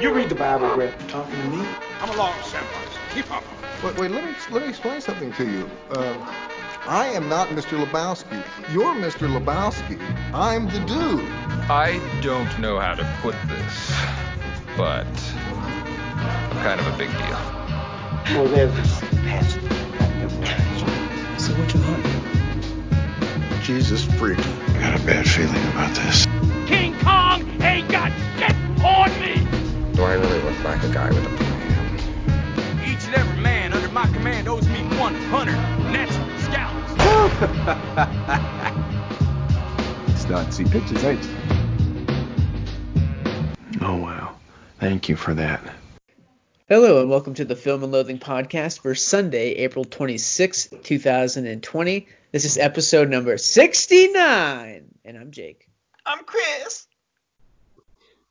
You read the Bible, Brett. Talking to me? Come along, Samwise. Keep up. Wait, wait, let me let me explain something to you. Uh, I am not Mr. Lebowski. You're Mr. Lebowski. I'm the dude. I don't know how to put this, but I'm kind of a big deal. Well, there's this past that never ends. So what you want? Jesus freak. I got a bad feeling about this. Like a guy with a plan? Each and every man under my command owes me 100 natural scalps. Starting to see pictures, ain't? Oh, wow. Thank you for that. Hello and welcome to the Film and Loathing podcast for Sunday, April 26, 2020. This is episode number 69, and I'm Jake. I'm Chris.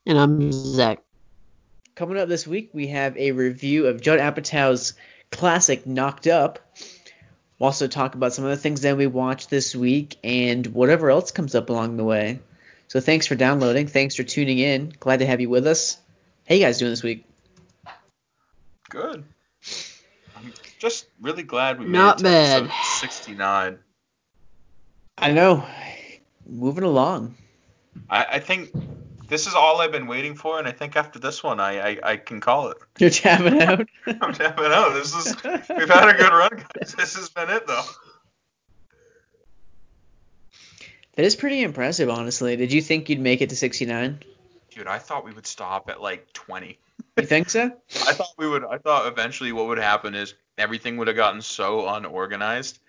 And I'm Zach. Coming up this week, we have a review of Judd Apatow's classic Knocked Up. We'll also talk about some of the things that we watched this week and whatever else comes up along the way. So thanks for downloading. Thanks for tuning in. Glad to have you with us. How you guys doing this week? Good. I'm just really glad we made Not it to bad. episode 69. I know. Moving along. I, I think this is all I've been waiting for, and I think after this one, I, I, I can call it. You're tapping out. I'm tapping out. This is we've had a good run, guys. This has been it though. That is pretty impressive, honestly. Did you think you'd make it to 69? Dude, I thought we would stop at like 20. You think so? I thought we would. I thought eventually what would happen is everything would have gotten so unorganized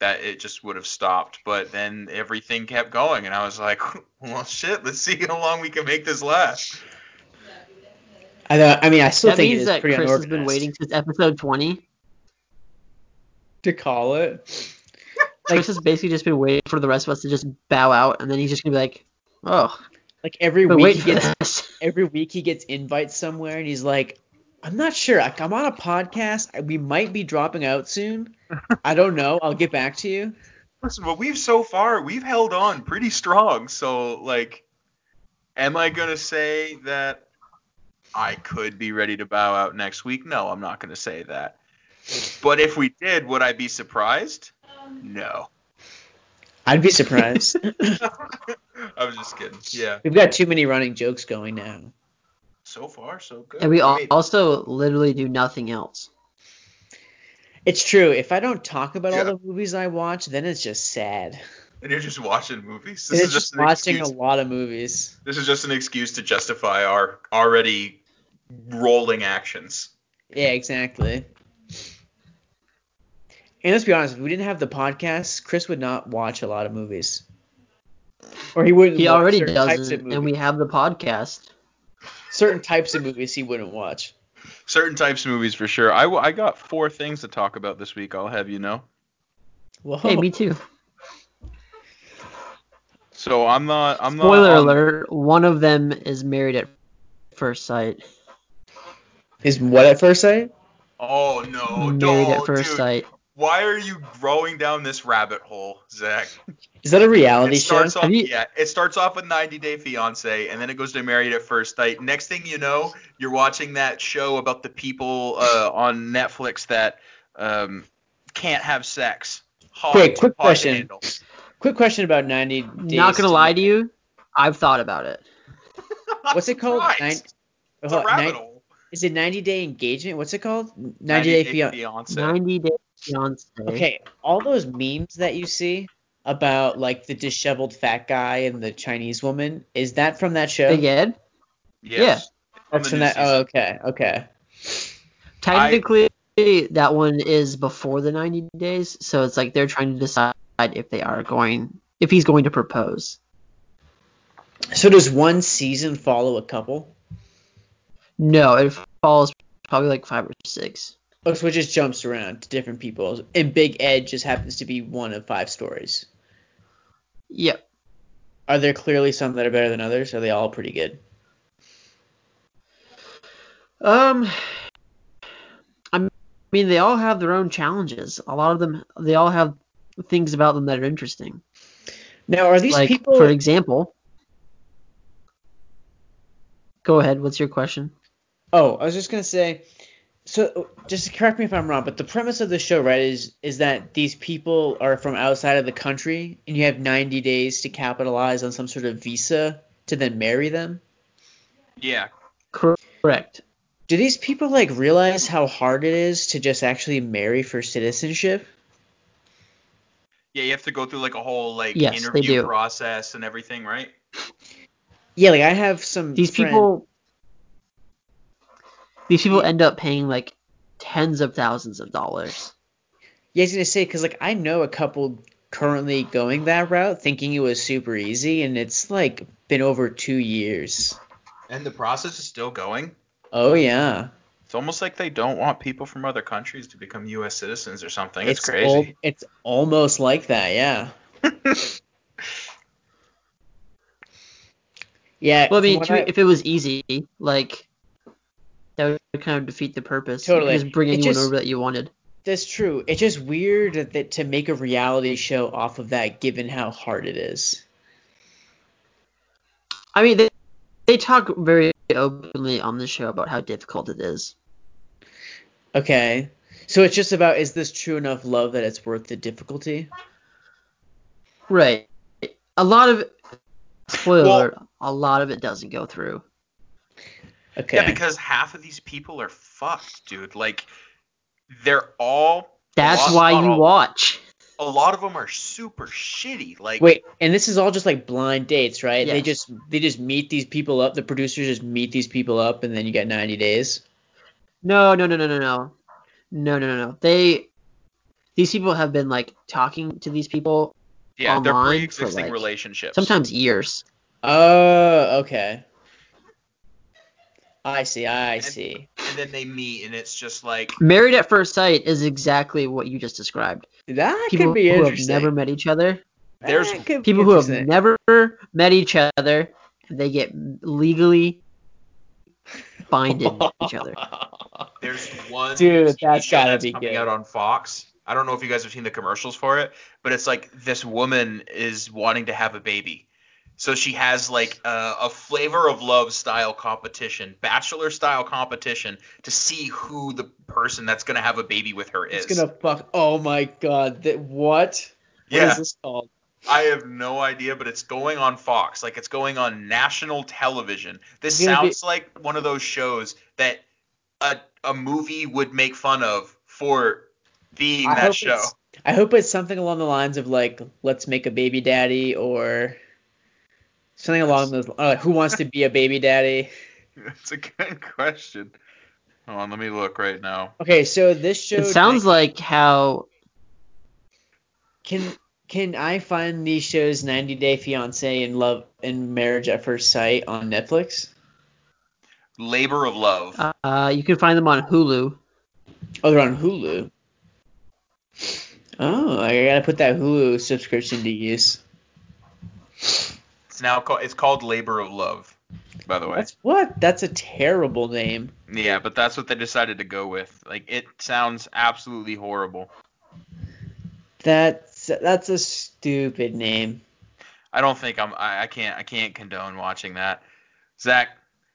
that it just would have stopped. But then everything kept going, and I was like, well, shit. Let's see how long we can make this last. I don't, I mean, I still that think it means that pretty Chris has been waiting since episode 20. to call it. Like, Chris has basically just been waiting for the rest of us to just bow out, and then he's just gonna be like, "Oh, Like every but week wait he gets this." every week he gets invites somewhere and he's like, I'm not sure. Like, I'm on a podcast. We might be dropping out soon. I don't know. I'll get back to you. Listen, but we've so far we've held on pretty strong. So like, am I gonna say that I could be ready to bow out next week? No, I'm not gonna say that. But if we did, would I be surprised? No. I'd be surprised. I was just kidding. Yeah. We've got too many running jokes going now. So far, so good. and we I al- mean, also literally do nothing else. It's true. If I don't talk about all the movies I watch, then it's just sad. and you're just watching movies. This it's is just just an watching excuse. a lot of movies. This is just an excuse to justify our already rolling actions. Yeah, exactly. And let's be honest, if we didn't have the podcast, Chris would not watch a lot of movies. Or he wouldn't He already doesn't, and we have the podcast. Certain types of movies he wouldn't watch. Certain types of movies for sure. I, I got four things to talk about this week. I'll have you know. Whoa. Hey, me too. So I'm not. I'm not. Spoiler on- alert: one of them is married at first sight. Is what at first sight? Oh no! married don't, at first dude. sight. Why are you growing down this rabbit hole, Zach? Is that a reality It show? starts off. You- Yeah, it starts off with 90 Day Fiance, and then it goes to Married at First Sight. Next thing you know, you're watching that show about the people uh, on Netflix that um, can't have sex. Hard, Quick, quick question. handle. Quick question about 90 days. Not gonna lie to you, I've thought about it. What's it called? Christ, Nine- it's a rabbit nine- hole. Is it 90 day engagement? What's it called? 90, day, fiance. fiance. 90 Day Fiance. Okay, all those memes that you see about like the disheveled fat guy and the Chinese woman, is that from that show? Big Ed. Yes. That's the from that. Oh, season. Oh, okay, okay. Technically, that one is before the 90 days, so it's like they're trying to decide if they are going, if he's going to propose. So does one season follow a couple? No, it follows probably like five or six. So just jumps around to different people, and Big Ed just happens to be one of five stories. Yep. Are there clearly some that are better than others? Are they all pretty good? Um, I mean, they all have their own challenges. A lot of them, they all have things about them that are interesting. Now, are these like, people? for example, go ahead. What's your question? Oh, I was just gonna say. So, just correct me if I'm wrong, but the premise of the show, right, is is that these people are from outside of the country, and you have 90 days to capitalize on some sort of visa to then marry them. Yeah. Correct. Do these people like realize how hard it is to just actually marry for citizenship? Yeah, you have to go through like a whole like Yes, interview process and everything, right? Yeah, like I have some. These friend- people these people end up paying like tens of thousands of dollars. Yeah, I was gonna say because like I know a couple currently going that route, thinking it was super easy, and it's like been over two years. And the process is still going. Oh yeah, It's almost like they don't want people from other countries to become U.S. citizens or something. It's, al- crazy. it's almost like that. Yeah. Yeah. Well, I mean, to- I- if it was easy, like that would kind of defeat the purpose. You Totally. just bring anyone just- over that you wanted. That's true. It's just weird that, that to make a reality show off of that, given how hard it is. I mean, they they talk very openly on the show about how difficult it is. Okay. So it's just about is this true enough love that it's worth the difficulty? Right. A lot of spoiler Well- alert, a lot of it doesn't go through. Okay. Yeah, because half of these people are fucked, dude. Like, they're all. That's lot- why you all- watch. A lot of them are super shitty. Like, Wait, and this is all just like blind dates, right? They just they just meet these people up. The producers just meet these people up, and then you get 90 days. No, no, no, no, no, no. No, no, no, no. They these people have been like talking to these people yeah, they're online pre-existing for, like, relationships. sometimes years. Oh, okay. I see. I see. and then they meet, and it's just like, Married at first sight is exactly what you just described. That People could be who have never met each other, there's That could be people who have never met each other, they get legally binded each other. There's one Dude, TV that's show gotta that's be coming good. out on Fox. I don't know if you guys have seen the commercials for it, but it's like this woman is wanting to have a baby. So she has like a, a flavor of love style competition, bachelor style competition to see who the person that's gonna have a baby with her is. It's gonna fuck. Oh my god. That what? What yeah, is this called? I have no idea, but it's going on Fox. Like it's going on national television. This It's gonna be- sounds like one of those shows that a a movie would make fun of for being I that show. I hope it's something along the lines of like, let's make a baby daddy, or something along those. Uh, who wants to be a baby daddy? That's a good question. Hold on, let me look right now. Okay, so this show. It sounds like how Can can I find these shows 90 Day Fiance and Love and Marriage at First Sight on Netflix? Labor of Love. uh, you can find them on Hulu. Oh, they're on Hulu. Oh, I gotta put that Hulu subscription to use. It's now called it's called Labor of Love, by the way. That's what? That's a terrible name. yeah, but that's what they decided to go with. Like it sounds absolutely horrible. That's that's a stupid name. I don't think I'm I, I can't I can't condone watching that. Zach,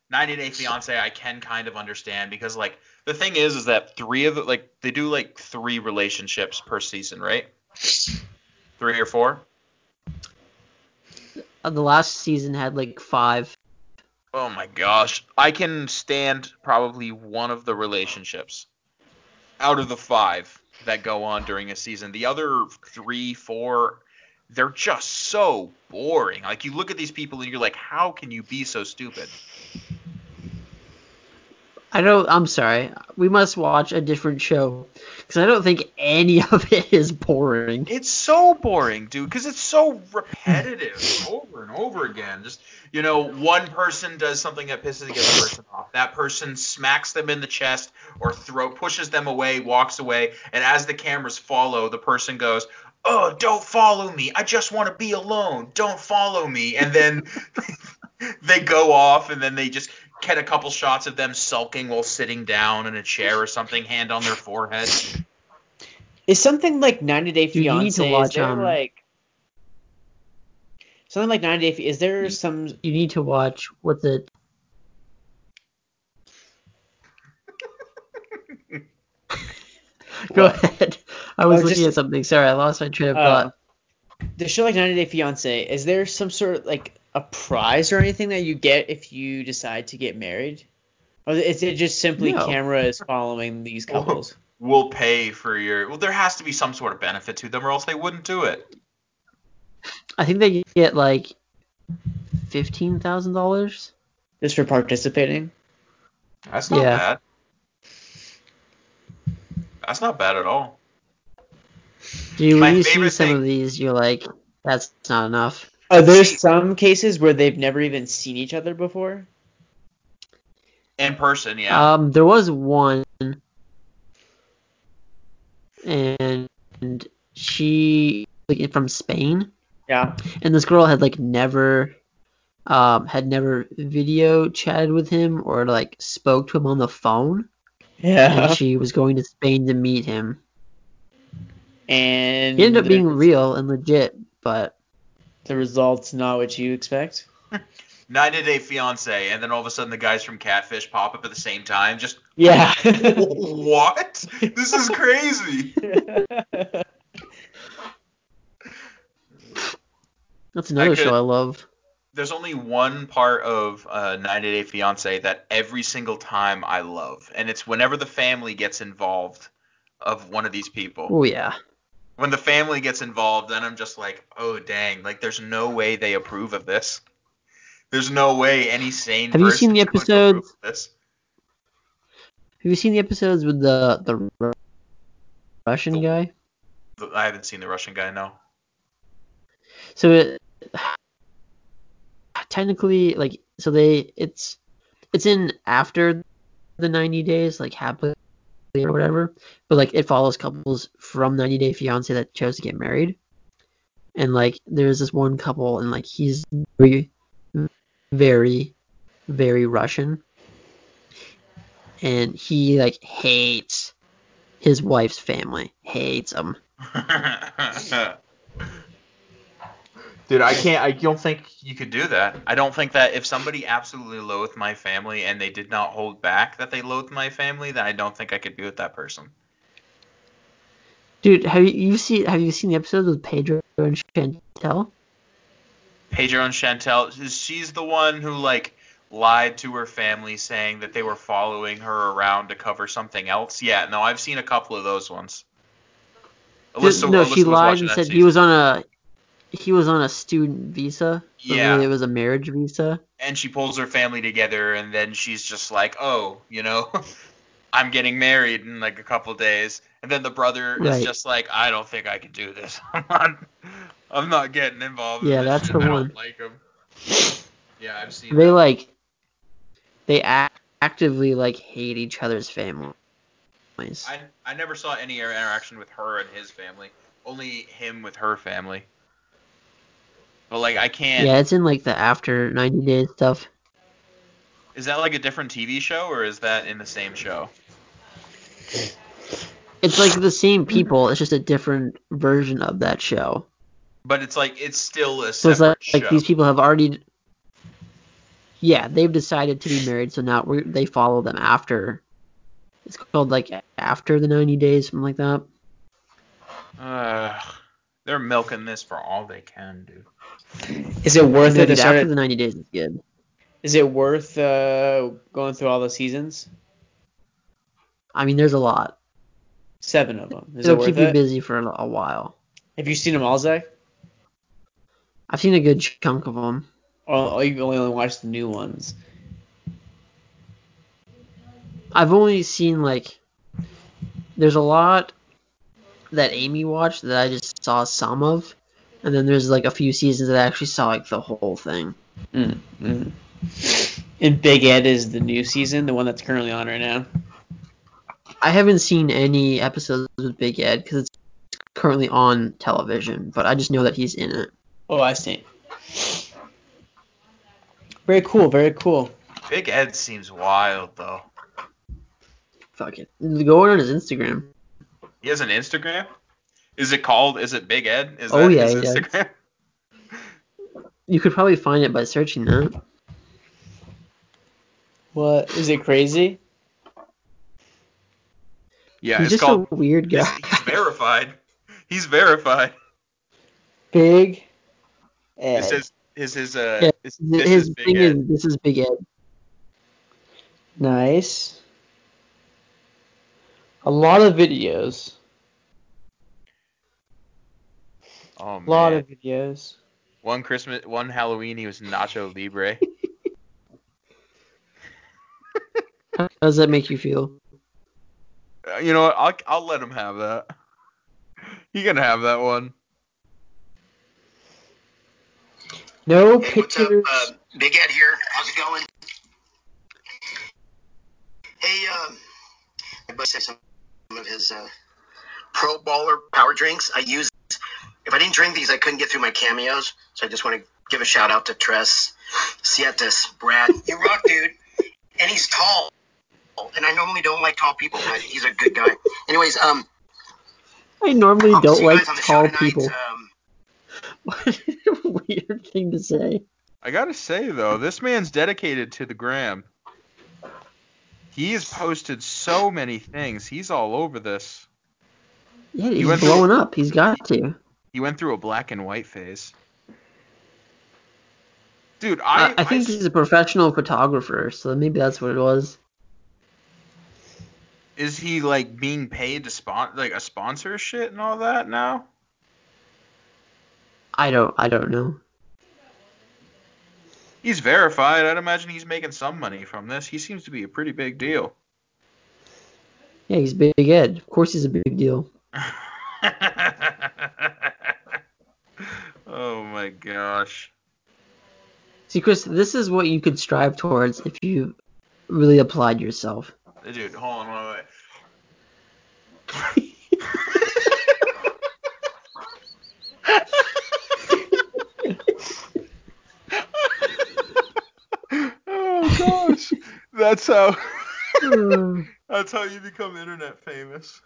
90 Day Fiance I can kind of understand because like the thing is is that three of it like they do like three relationships per season, right? Three or four? Uh, the last season had like five. Oh my gosh. I can stand probably one of the relationships out of the five that go on during a season. The other three, four, they're just so boring. Like you look at these people and you're like, how can you be so stupid? I don't. I'm sorry. We must watch a different show because I don't think any of it is boring. It's so boring, dude, because it's so repetitive over and over again. Just you know, one person does something that pisses the other person off. That person smacks them in the chest or throw pushes them away, walks away, and as the cameras follow, the person goes, "Oh, don't follow me. I just want to be alone. Don't follow me." And then they go off, and then they just get a couple shots of them sulking while sitting down in a chair or something, hand on their forehead. Is something like 90 Day Fiance? Watch, is there um, like something like 90 Day? Is there you, some? You need to watch what's it? Go ahead. I was oh, looking just, at something. Sorry, I lost my train of uh, thought. The show like 90 Day Fiance. Is there some sort of like a prize or anything that you get if you decide to get married? Or is it just simply No. camera is following these couples? We'll pay for your. Well, there has to be some sort of benefit to them, or else they wouldn't do it. I think they get like fifteen thousand dollars. Just for participating? That's not Yeah. bad. That's not bad at all. Dude, My when you see favorite some thing- of these, you're like, that's not enough. Are there some cases where they've never even seen each other before? In person, yeah. Um, there was one, and she like from Spain, Yeah. and this girl had like never, um, had never video chatted with him or like spoke to him on the phone, Yeah. and she was going to Spain to meet him. And He ended up being real and legit, but the results not what you expect. 90 Day Fiance, and then all of a sudden the guys from Catfish pop up at the same time. Just Yeah. what? This is crazy. that's another show I love. There's only one part of uh, 90 Day Fiance that every single time I love, and it's whenever the family gets involved of one of these people. Oh yeah. When the family gets involved, then I'm just like, oh dang, like there's no way they approve of this. There's no way any sane Have you seen the is going to approve episodes? this. Have you seen the episodes with the the Russian The- guy? I haven't seen the Russian guy, no. So it, technically, like, so they it's it's in after the 90 days, like happily or whatever, but like it follows couples from 90 Day Fiance that chose to get married, and like there's this one couple, and like he's very, very, very Russian, and he like hates his wife's family, hates them. Dude, I can't. I don't think you could do that. I don't think that if somebody absolutely loathed my family and they did not hold back that they loathed my family, then I don't think I could be with that person. Dude, have you, you seen have you seen the episodes with Pedro and Chantel? Pedro and Chantel, she's the one who like lied to her family saying that they were following her around to cover something else. Yeah, no, I've seen a couple of those ones. Alyssa, no, Alyssa she lied and that said he was on a he was on a student visa. Yeah. really it was a marriage visa. and she pulls her family together and then she's just like oh you know i'm getting married in like a couple days and then the brother Right. is just like i don't think i can do this i'm not i'm not getting involved Yeah, in this that's shit. the I one. like him yeah i've seen They that. like they act, actively like hate each other's families. I, I never saw any interaction with her and his family only him with her family but like i can't Yeah, it's in like the after 90 days stuff. is that like a different tv show or is that in the same show It's like the same people, it's just a different version of that show. but it's like it's still a So separate like, show like these people have already Yeah, they've decided to be married, so now they follow them after. It's called like after the 90 days, something like that. Uh, they're milking this for all they can, dude. Is it worth it to dude, start? after it- the 90 days is good. Is it worth uh, going through all the seasons? I mean, there's a lot. Seven of them. Is It'll it worth keep you it? busy for a, a while. Have you seen them all, Zach? I've seen a good chunk of them. Or, or you only watched the new ones? I've only seen like there's a lot that Amy watched that I just saw some of, and then there's like a few seasons that I actually saw like the whole thing. Mm, mm. And Big Ed is the new season, the one that's currently on right now. I haven't seen any episodes with Big Ed because it's currently on television, but I just know that he's in it. Oh, I see. Very cool, very cool. Big Ed seems wild though. Fuck it. Go on his Instagram. He has an Instagram. Is it called? Is it Big Ed? Is Oh, that yeah, his he does. Instagram? You could probably find it by searching that. What is it crazy? Yeah, He's it's just called. a weird guy. he's verified. He's verified. Big Ed. This is his his uh. Yeah, This, his this his is Big thing Ed. is this is Big Ed. nice. A lot of videos. Oh A lot of videos. One Christmas, one Halloween, he was Nacho Libre. How does that make you feel? Uh, you know what? I'll I'll let him have that. He can have that one. No Hey, what's up? Uh, Big Ed here. How's it going? Hey, um, I buddy said some of his uh, Pro Baller power drinks. I use. If I didn't drink these, I couldn't get through my cameos. So I just want to give a shout out to Tres Sietas, Brad. You rock, dude. And he's tall. And I normally don't like tall people, but he's a good guy. Anyways, um, I normally I'll don't like guys on the show tall people. Um, What a weird thing to say. I gotta say though, this man's dedicated to the gram. He has posted so many things. He's all over this. Yeah, he's went through- blowing up. He's got to. He went through a black and white phase. Dude, I, I I think he's a professional photographer, so maybe that's what it was. is he like being paid to spon like a sponsor shit and all that now? I don't. I don't know. He's verified. I'd imagine he's making some money from this. He seems to be a pretty big deal. Yeah, he's Big Ed. Of course, he's a big deal. oh my gosh. See, Chris, this is what you could strive towards if you really applied yourself. Dude, hold on, wait, wait. oh gosh, that's how that's how you become internet famous.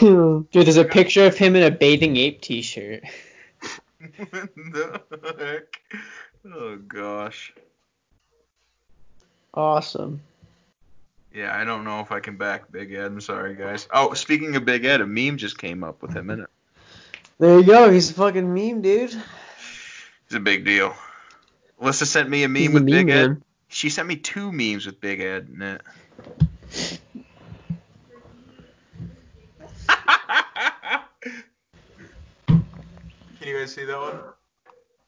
Dude, there's a picture of him in a bathing ape t-shirt. The heck? Oh gosh. Awesome. Yeah, I don't know if I can back Big Ed. I'm sorry, guys. Oh, speaking of Big Ed, a meme just came up with him in it. There you go. He's a fucking meme, dude. It's a big deal. Alyssa sent me a meme He's a with meme Big Ed. She sent me two memes with Big Ed in it. Can you guys see that one?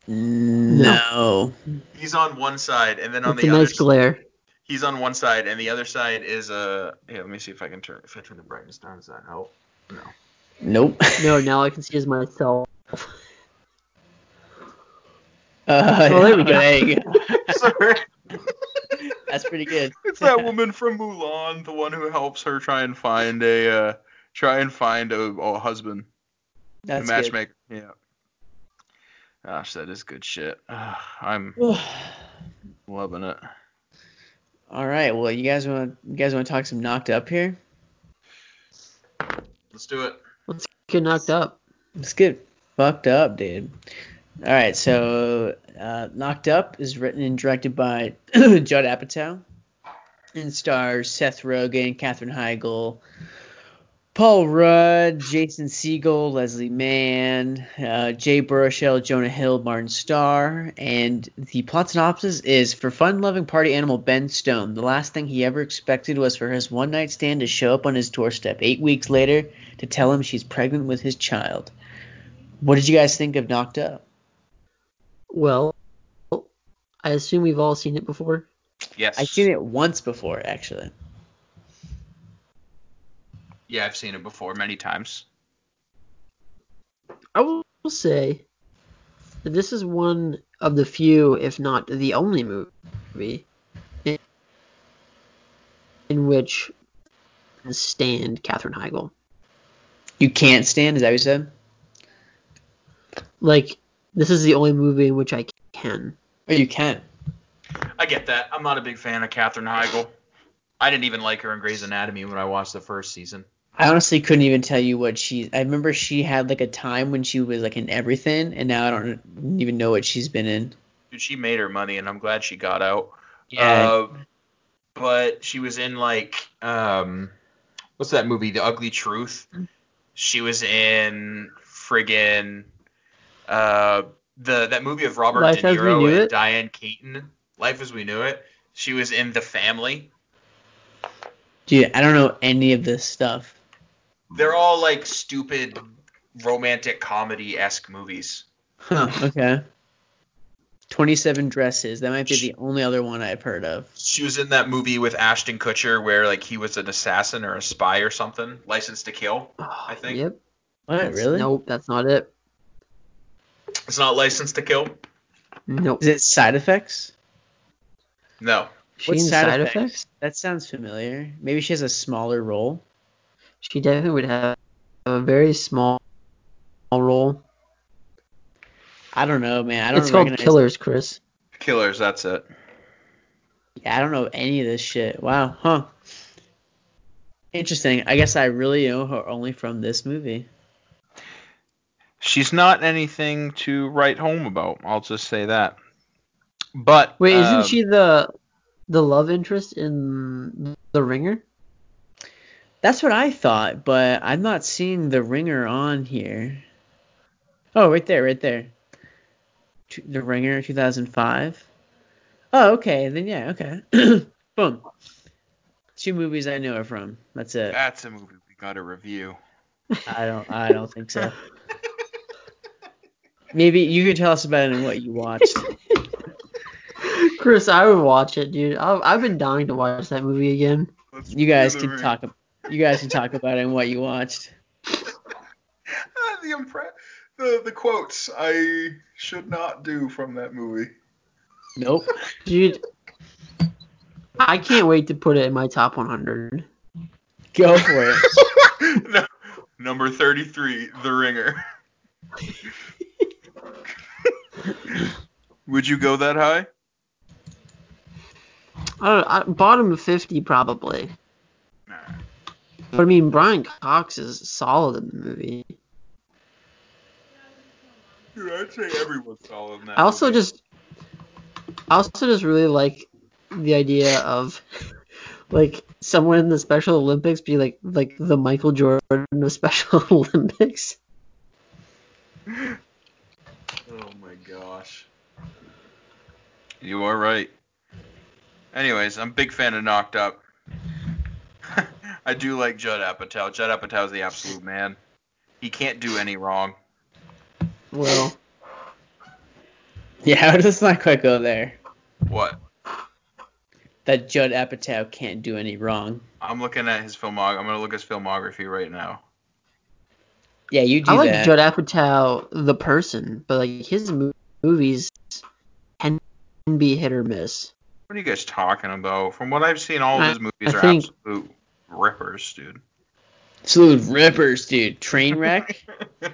No. He's on one side, and then on It's the a other nice glare. he's on one side, and the other side is a. Yeah, let me see if I can turn if I turn the brightness down. Does that help? No. Nope. No, now I can see as myself. Uh, Oh, there we go. There you go. Sorry. That's pretty good. It's that woman from Mulan, the one who helps her try and find a uh, try and find a, a husband, That's a matchmaker. Yeah. Gosh, that is good shit. I'm loving it. All right. Well, you guys want you guys want to talk some knocked up here? Let's do it. Let's get knocked up. Let's get fucked up, dude. All right, so uh, Knocked Up is written and directed by Judd Apatow and stars Seth Rogen, Katherine Heigl, Paul Rudd, Jason Segel, Leslie Mann, uh, Jay Baruchel, Jonah Hill, Martin Starr, and the plot synopsis is for fun-loving party animal Ben Stone. The last thing he ever expected was for his one-night stand to show up on his doorstep eight weeks later to tell him she's pregnant with his child. What did you guys think of Knocked Up? Well, I assume we've all seen it before. Yes. I've seen it once before, actually. Yeah, I've seen it before many times. I will say that this is one of the few, if not the only movie in, in which I stand Katherine Heigl. You can't stand, is that what you said? Like, this is the only movie in which I can. Oh, you can. I get that. I'm not a big fan of Katherine Heigl. I didn't even like her in Grey's Anatomy when I watched the first season. I honestly couldn't even tell you what she. I remember she had like a time when she was like in everything, and now I don't even know what she's been in. Dude, she made her money, and I'm glad she got out. Yeah. Uh, but she was in like um, what's that movie? The Ugly Truth. She was in friggin' uh the that movie of Robert Life De Niro and It? Diane Keaton. Life as We Knew It. She was in The Family. Dude, I don't know any of this stuff. They're all like stupid romantic comedy esque movies. Huh, okay. 27 Dresses. That might be the only other one I've heard of. She was in that movie with Ashton Kutcher where like he was an assassin or a spy or something. License to Kill, ah, I think. Yep. What, That's- really? Nope, that's not it. It's not License to Kill. Nope. Is it Side Effects? No. She What's Side, side effects? effects? That sounds familiar. Maybe she has a smaller role. She definitely would have a very small role. I don't know, man. I don't It's called recognize Killers, Chris. Killers, that's it. Yeah, I don't know any of this shit. Wow, huh? Interesting. I guess I really know her only from this movie. She's not anything to write home about. I'll just say that. But Wait, um, isn't she the the love interest in The Ringer? That's what I thought, but I'm not seeing the ringer on here. Oh, right there, right there. The Ringer, 2005. Oh, okay. Then yeah, okay. Boom. Two movies I know are from. That's it. That's a movie we got to review. I don't. I don't think so. Maybe you could tell us about it and what you watched. Chris, I would watch it, dude. I've, I've been dying to watch that movie again. You guys can talk. You guys can talk about it and what you watched. Ah, the impre- the the quotes I should not do from that movie. Nope. Dude, I can't wait to put it in my top 100. Go for it. no, number 33, The Ringer. Would you go that high? I don't know, bottom of 50 probably. But I mean, Brian Cox is solid in the movie. Dude, I'd say everyone's solid in that I also movie. just, I also just really like the idea of like someone in the Special Olympics be like like the Michael Jordan of Special Olympics. Oh my gosh. You are right. Anyways, I'm a big fan of Knocked Up. I do like Judd Apatow. Judd Apatow's the absolute man. He can't do any wrong. Well, Yeah, let's not quite go there. What? That Judd Apatow can't do any wrong. I'm looking at his filmog. I'm gonna look at his filmography right now. Yeah, you do I like that. Judd Apatow the person, but like his mo- movies can be hit or miss. What are you guys talking about? From what I've seen, all of I- his movies I are think- absolute rippers, dude. Absolute rippers, dude. Trainwreck?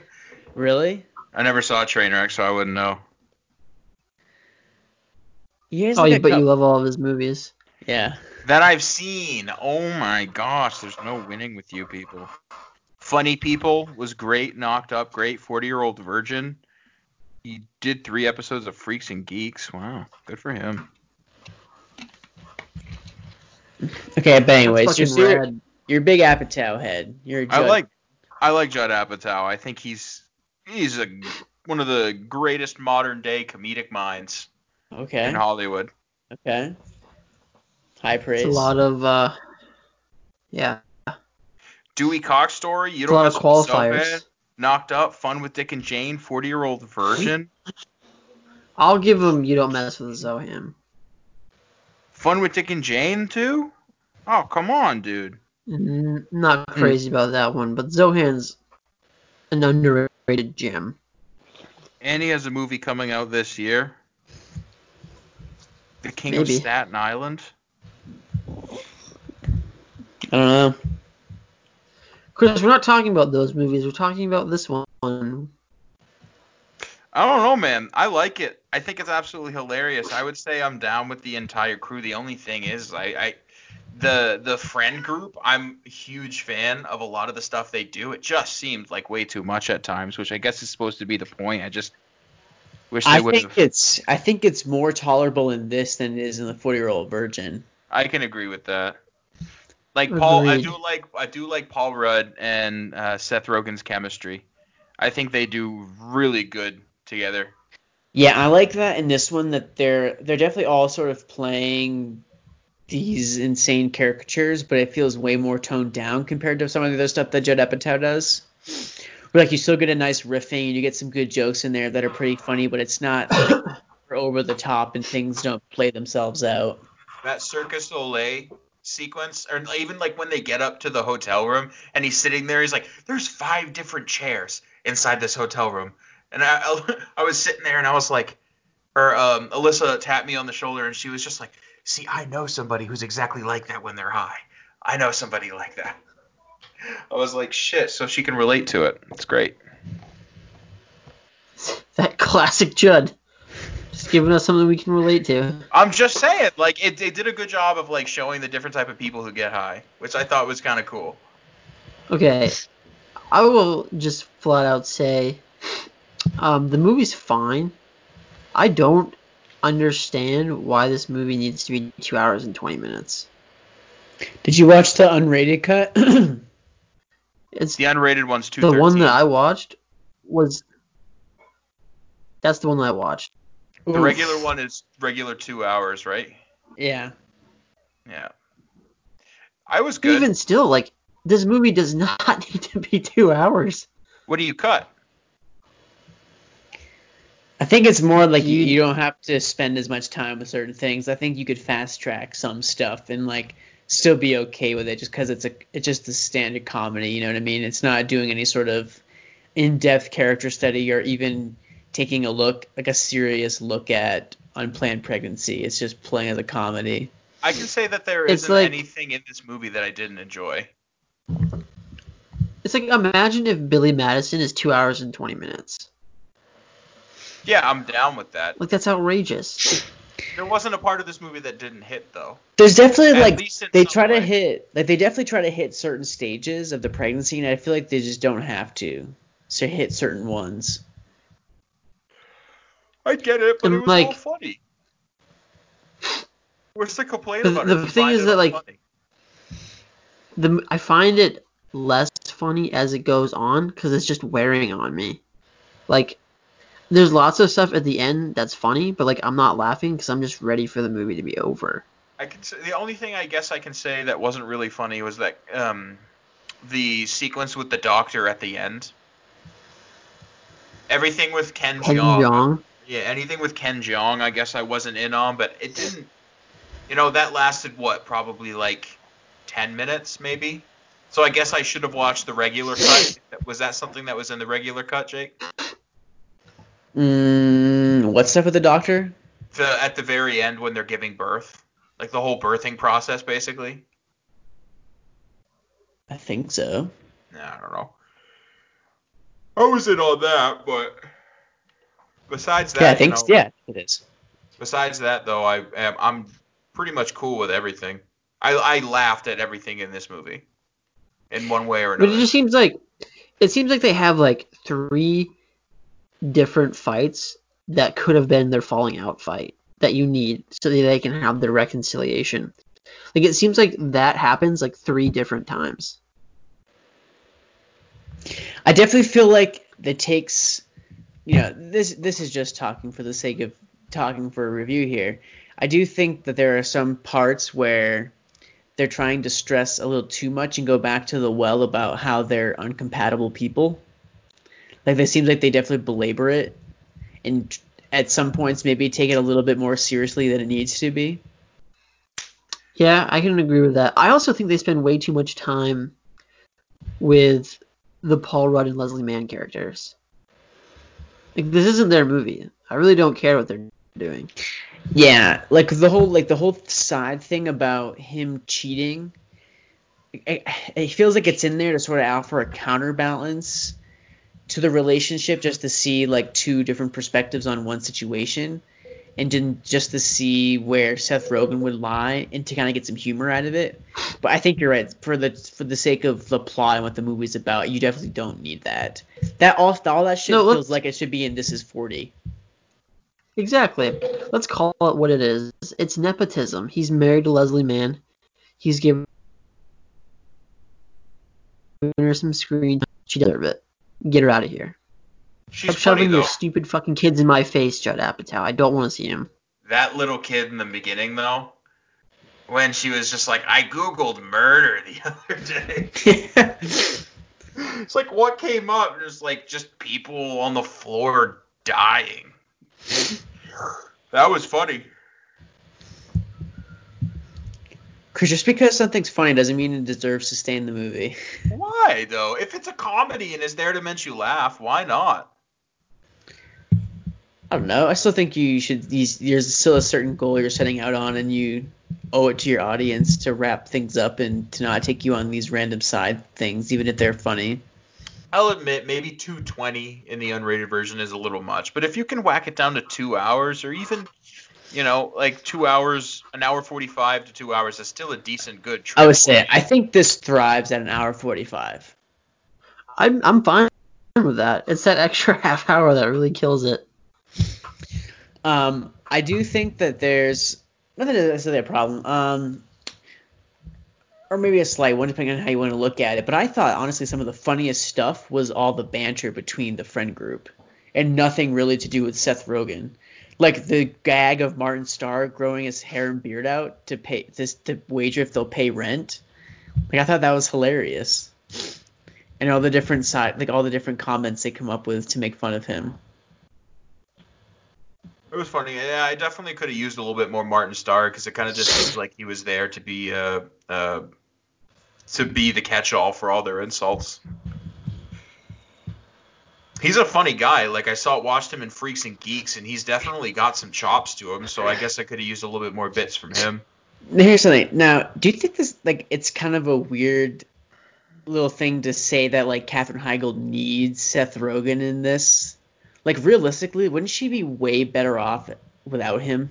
really? I never saw Trainwreck, so I wouldn't know. He has Oh, like you but cou- you love all of his movies. Yeah. That I've seen. Oh my gosh, there's no winning with you people. Funny People was great, knocked up, great. 40 year old virgin. He did three episodes of Freaks and Geeks. Wow, good for him. Okay, but anyways, That's you're, you're, you're big Apatow head. You're a I Judd. like I like Judd Apatow. I think he's he's a one of the greatest modern day comedic minds Okay. in Hollywood. Okay. High praise. It's a lot of uh, yeah, Dewey Cox story. You it's a lot don't of mess with qualifiers. Superbad. Knocked up, fun with Dick and Jane, 40 year old version. I'll give him. You don't mess with Zohan. Fun with Dick and Jane too? Oh come on, dude. N- Not Hmm. crazy about that one, but Zohan's an underrated gem. And he has a movie coming out this year. The King Maybe. of Staten Island. I don't know. Chris, we're not talking about those movies. We're talking about this one. I don't know, man. I like it. I think it's absolutely hilarious. I would say I'm down with the entire crew. The only thing is, I, I the the friend group. I'm a huge fan of a lot of the stuff they do. It just seemed like way too much at times, which I guess is supposed to be the point. I just wish they I would think it's I think it's more tolerable in this than it is in the 40 year old virgin. I can agree with that. Like Paul, I do like I do like Paul Rudd and uh, Seth Rogen's chemistry. I think they do really good together. Yeah, I like that in this one that they're they're definitely all sort of playing these insane caricatures, but it feels way more toned down compared to some of the other stuff that Judd Apatow does. Where like you still get a nice riffing and you get some good jokes in there that are pretty funny, but it's not like, over the top and things don't play themselves out. That Cirque du Soleil sequence, or even like when they get up to the hotel room and he's sitting there, he's like, "There's five different chairs inside this hotel room," and I, I, I was sitting there and I was like, or um, Alyssa tapped me on the shoulder and she was just like, "See, I know somebody who's exactly like that when they're high. I know somebody like that." I was like, "Shit," so she can relate to it. It's great. That classic Judd. Just giving us something we can relate to. I'm just saying, like it, they did a good job of like showing the different type of people who get high, which I thought was kind of cool. Okay, I will just flat out say, um, the movie's fine. I don't understand why this movie needs to be two hours and twenty minutes. Did you watch the unrated cut? It's The unrated one's two. the one that I watched was. That's the one that I watched. The regular one is regular two hours, right? Yeah. Yeah. I was good. Even still, like this movie does not need to be two hours. What do you cut? I think it's more like you, You- you don't have to spend as much time with certain things. I think you could fast track some stuff and like still be okay with it just because it's a it's just a standard comedy. You know what I mean? It's not doing any sort of in-depth character study or even taking a look like a serious look at unplanned pregnancy. It's just playing as a comedy. I can say that there It's isn't like- anything in this movie that I didn't enjoy. It's like imagine if Billy Madison is two hours and twenty minutes. Yeah, I'm down with that. Like that's outrageous. There wasn't a part of this movie that didn't hit though. There's definitely At like they some try to hit like they definitely try to hit certain stages of the pregnancy and I feel like they just don't have to. So hit certain ones. I get it, but And, it was all like- funny. What's the complaint The- about the it? You thing is that, like, funny. the I find it less funny as it goes on because it's just wearing on me. Like, there's lots of stuff at the end that's funny, but like I'm not laughing because I'm just ready for the movie to be over. I can say, the only thing I guess I can say that wasn't really funny was that um, the sequence with the doctor at the end. Everything with Ken, Ken Jeong. Jeong. Yeah, anything with Ken Jeong, I guess I wasn't in on, but it didn't. You know, that lasted what, probably like ten minutes, maybe. So I guess I should have watched the regular cut. Was that something that was in the regular cut, Jake? Mm, what stuff with the doctor? The at the very end when they're giving birth, like the whole birthing process, basically. I think so. Nah, I don't know. I was in on that, but besides that, yeah, I you think know, yeah, it is. Besides that, though, I am I'm pretty much cool with everything. I I laughed at everything in this movie, in one way or another. But another. it just seems like it seems like they have like three different fights that could have been their falling out fight that you need so that they can have their reconciliation. Like it seems like that happens like three different times. I definitely feel like it takes, you know, this this is just talking for the sake of talking for a review here. I do think that there are some parts where they're trying to stress a little too much and go back to the well about how they're uncompatible people. Like it seems like they definitely belabor it, and at some points maybe take it a little bit more seriously than it needs to be. Yeah, I can agree with that. I also think they spend way too much time with the Paul Rudd and Leslie Mann characters. Like this isn't their movie. I really don't care what they're doing. Yeah, like the whole like the whole side thing about him cheating. It, it feels like it's in there to sort of offer a counterbalance to the relationship, just to see like two different perspectives on one situation, and then just to see where Seth Rogen would lie and to kind of get some humor out of it. But I think you're right for the for the sake of the plot and what the movie's about, you definitely don't need that. That all all that shit No, feels like it should be in This Is 40. Exactly. Let's call it what it is. It's nepotism. He's married to Leslie Mann. He's given her some screen. She deserves it. Get her out of here. She's Stop shoving your stupid fucking kids in my face, Judd Apatow. I don't want to see him. That little kid in the beginning though, when she was just like, I googled murder the other day. It's like what came up? There's like just people on the floor dying. That was funny. Chris, just because something's funny doesn't mean it deserves to stay in the movie. Why though? If it's a comedy and is there to make you laugh, why not? I don't know. I still think you should. There's still a certain goal you're setting out on, and you owe it to your audience to wrap things up and to not take you on these random side things, even if they're funny. I'll admit maybe 220 in the unrated version is a little much, but if you can whack it down to two hours or even, you know, like two hours, an hour 45 to two hours, is still a decent good. I would trip. say I think this thrives at an hour 45. I'm I'm fine with that. It's that extra half hour that really kills it. Um, I do think that there's nothing that it's necessarily a problem. Um, or maybe a slight one, depending on how you want to look at it. But I thought honestly some of the funniest stuff was all the banter between the friend group, and nothing really to do with Seth Rogen. Like the gag of Martin Starr growing his hair and beard out to pay this to wager if they'll pay rent. Like I thought that was hilarious. And all the different side, like all the different comments they come up with to make fun of him. It was funny. Yeah, I definitely could have used a little bit more Martin Starr because it kind of just seems like he was there to be uh, uh, to be the catch-all for all their insults. He's a funny guy. Like I saw, watched him in Freaks and Geeks, and he's definitely got some chops to him. So I guess I could have used a little bit more bits from him. Here's something. Now, do you think this like it's kind of a weird little thing to say that like Katherine Heigl needs Seth Rogen in this? Like realistically, wouldn't she be way better off without him?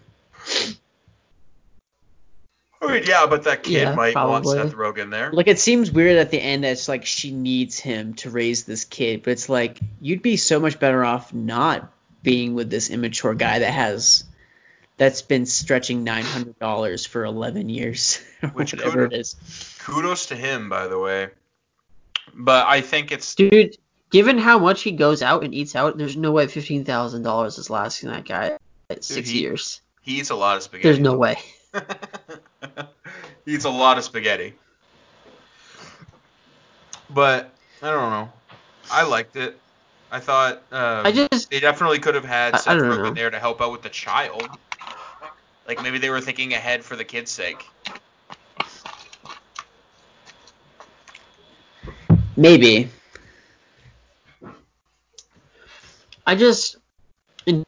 I mean, yeah, but that kid Yeah, might probably. want Seth Rogen there. Like it seems weird at the end that it's like she needs him to raise this kid, but it's like you'd be so much better off not being with this immature guy that has that's been stretching nine hundred dollars for eleven years, Which whatever could've- it is. Kudos to him, by the way. But I think it's Dude, given how much he goes out and eats out, there's no way fifteen thousand dollars is lasting that guy at six he- years. he eats a lot of spaghetti. There's no way. he eats a lot of spaghetti. But I don't know. I liked it. I thought um, I just they definitely could have had Seth Rogen there to help out with the child. Like maybe they were thinking ahead for the kid's sake. Maybe. I just in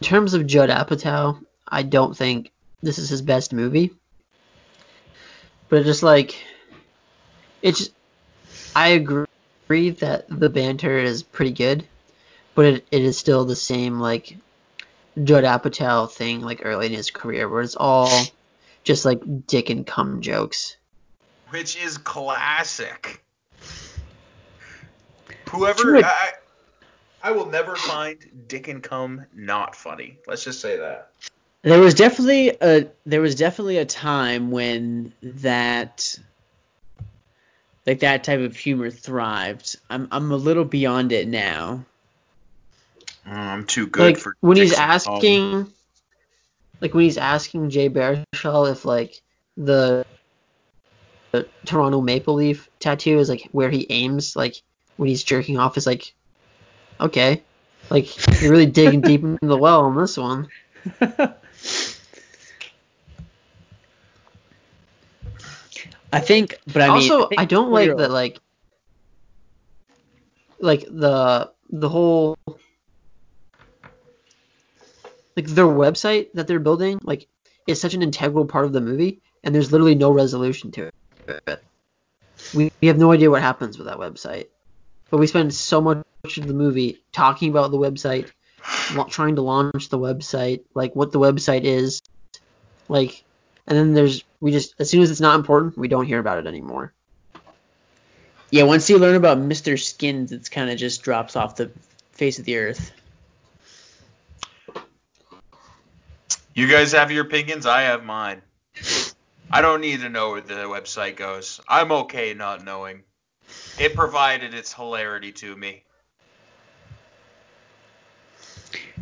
terms of Judd Apatow, I don't think this is his best movie. But just like it's I agree that the banter is pretty good, but it, it is still the same like Judd Apatow thing like early in his career where it's all just like dick and cum jokes. Which is classic. Whoever I, I will never find Dick and Cum not funny. Let's just say that. There was definitely a there was definitely a time when that like that type of humor thrived. I'm I'm a little beyond it now. Mm, I'm too good like for when he's asking like when he's asking Jay Baruchel if like the, the Toronto Maple Leaf tattoo is like where he aims like when he's jerking off is like okay like you're really digging deep into the well on this one I think, but I mean, also think I don't like that like like the the whole like their website that they're building like is such an integral part of the movie and there's literally no resolution to it. We, we have no idea what happens with that website. But we spend so much of the movie talking about the website trying to launch the website like what the website is like and then there's we just as soon as it's not important we don't hear about it anymore Yeah, once you learn about Mr. Skins, it's kind of just drops off the face of the earth. You guys have your opinions. I have mine. I don't need to know where the website goes. I'm okay not knowing. It provided its hilarity to me.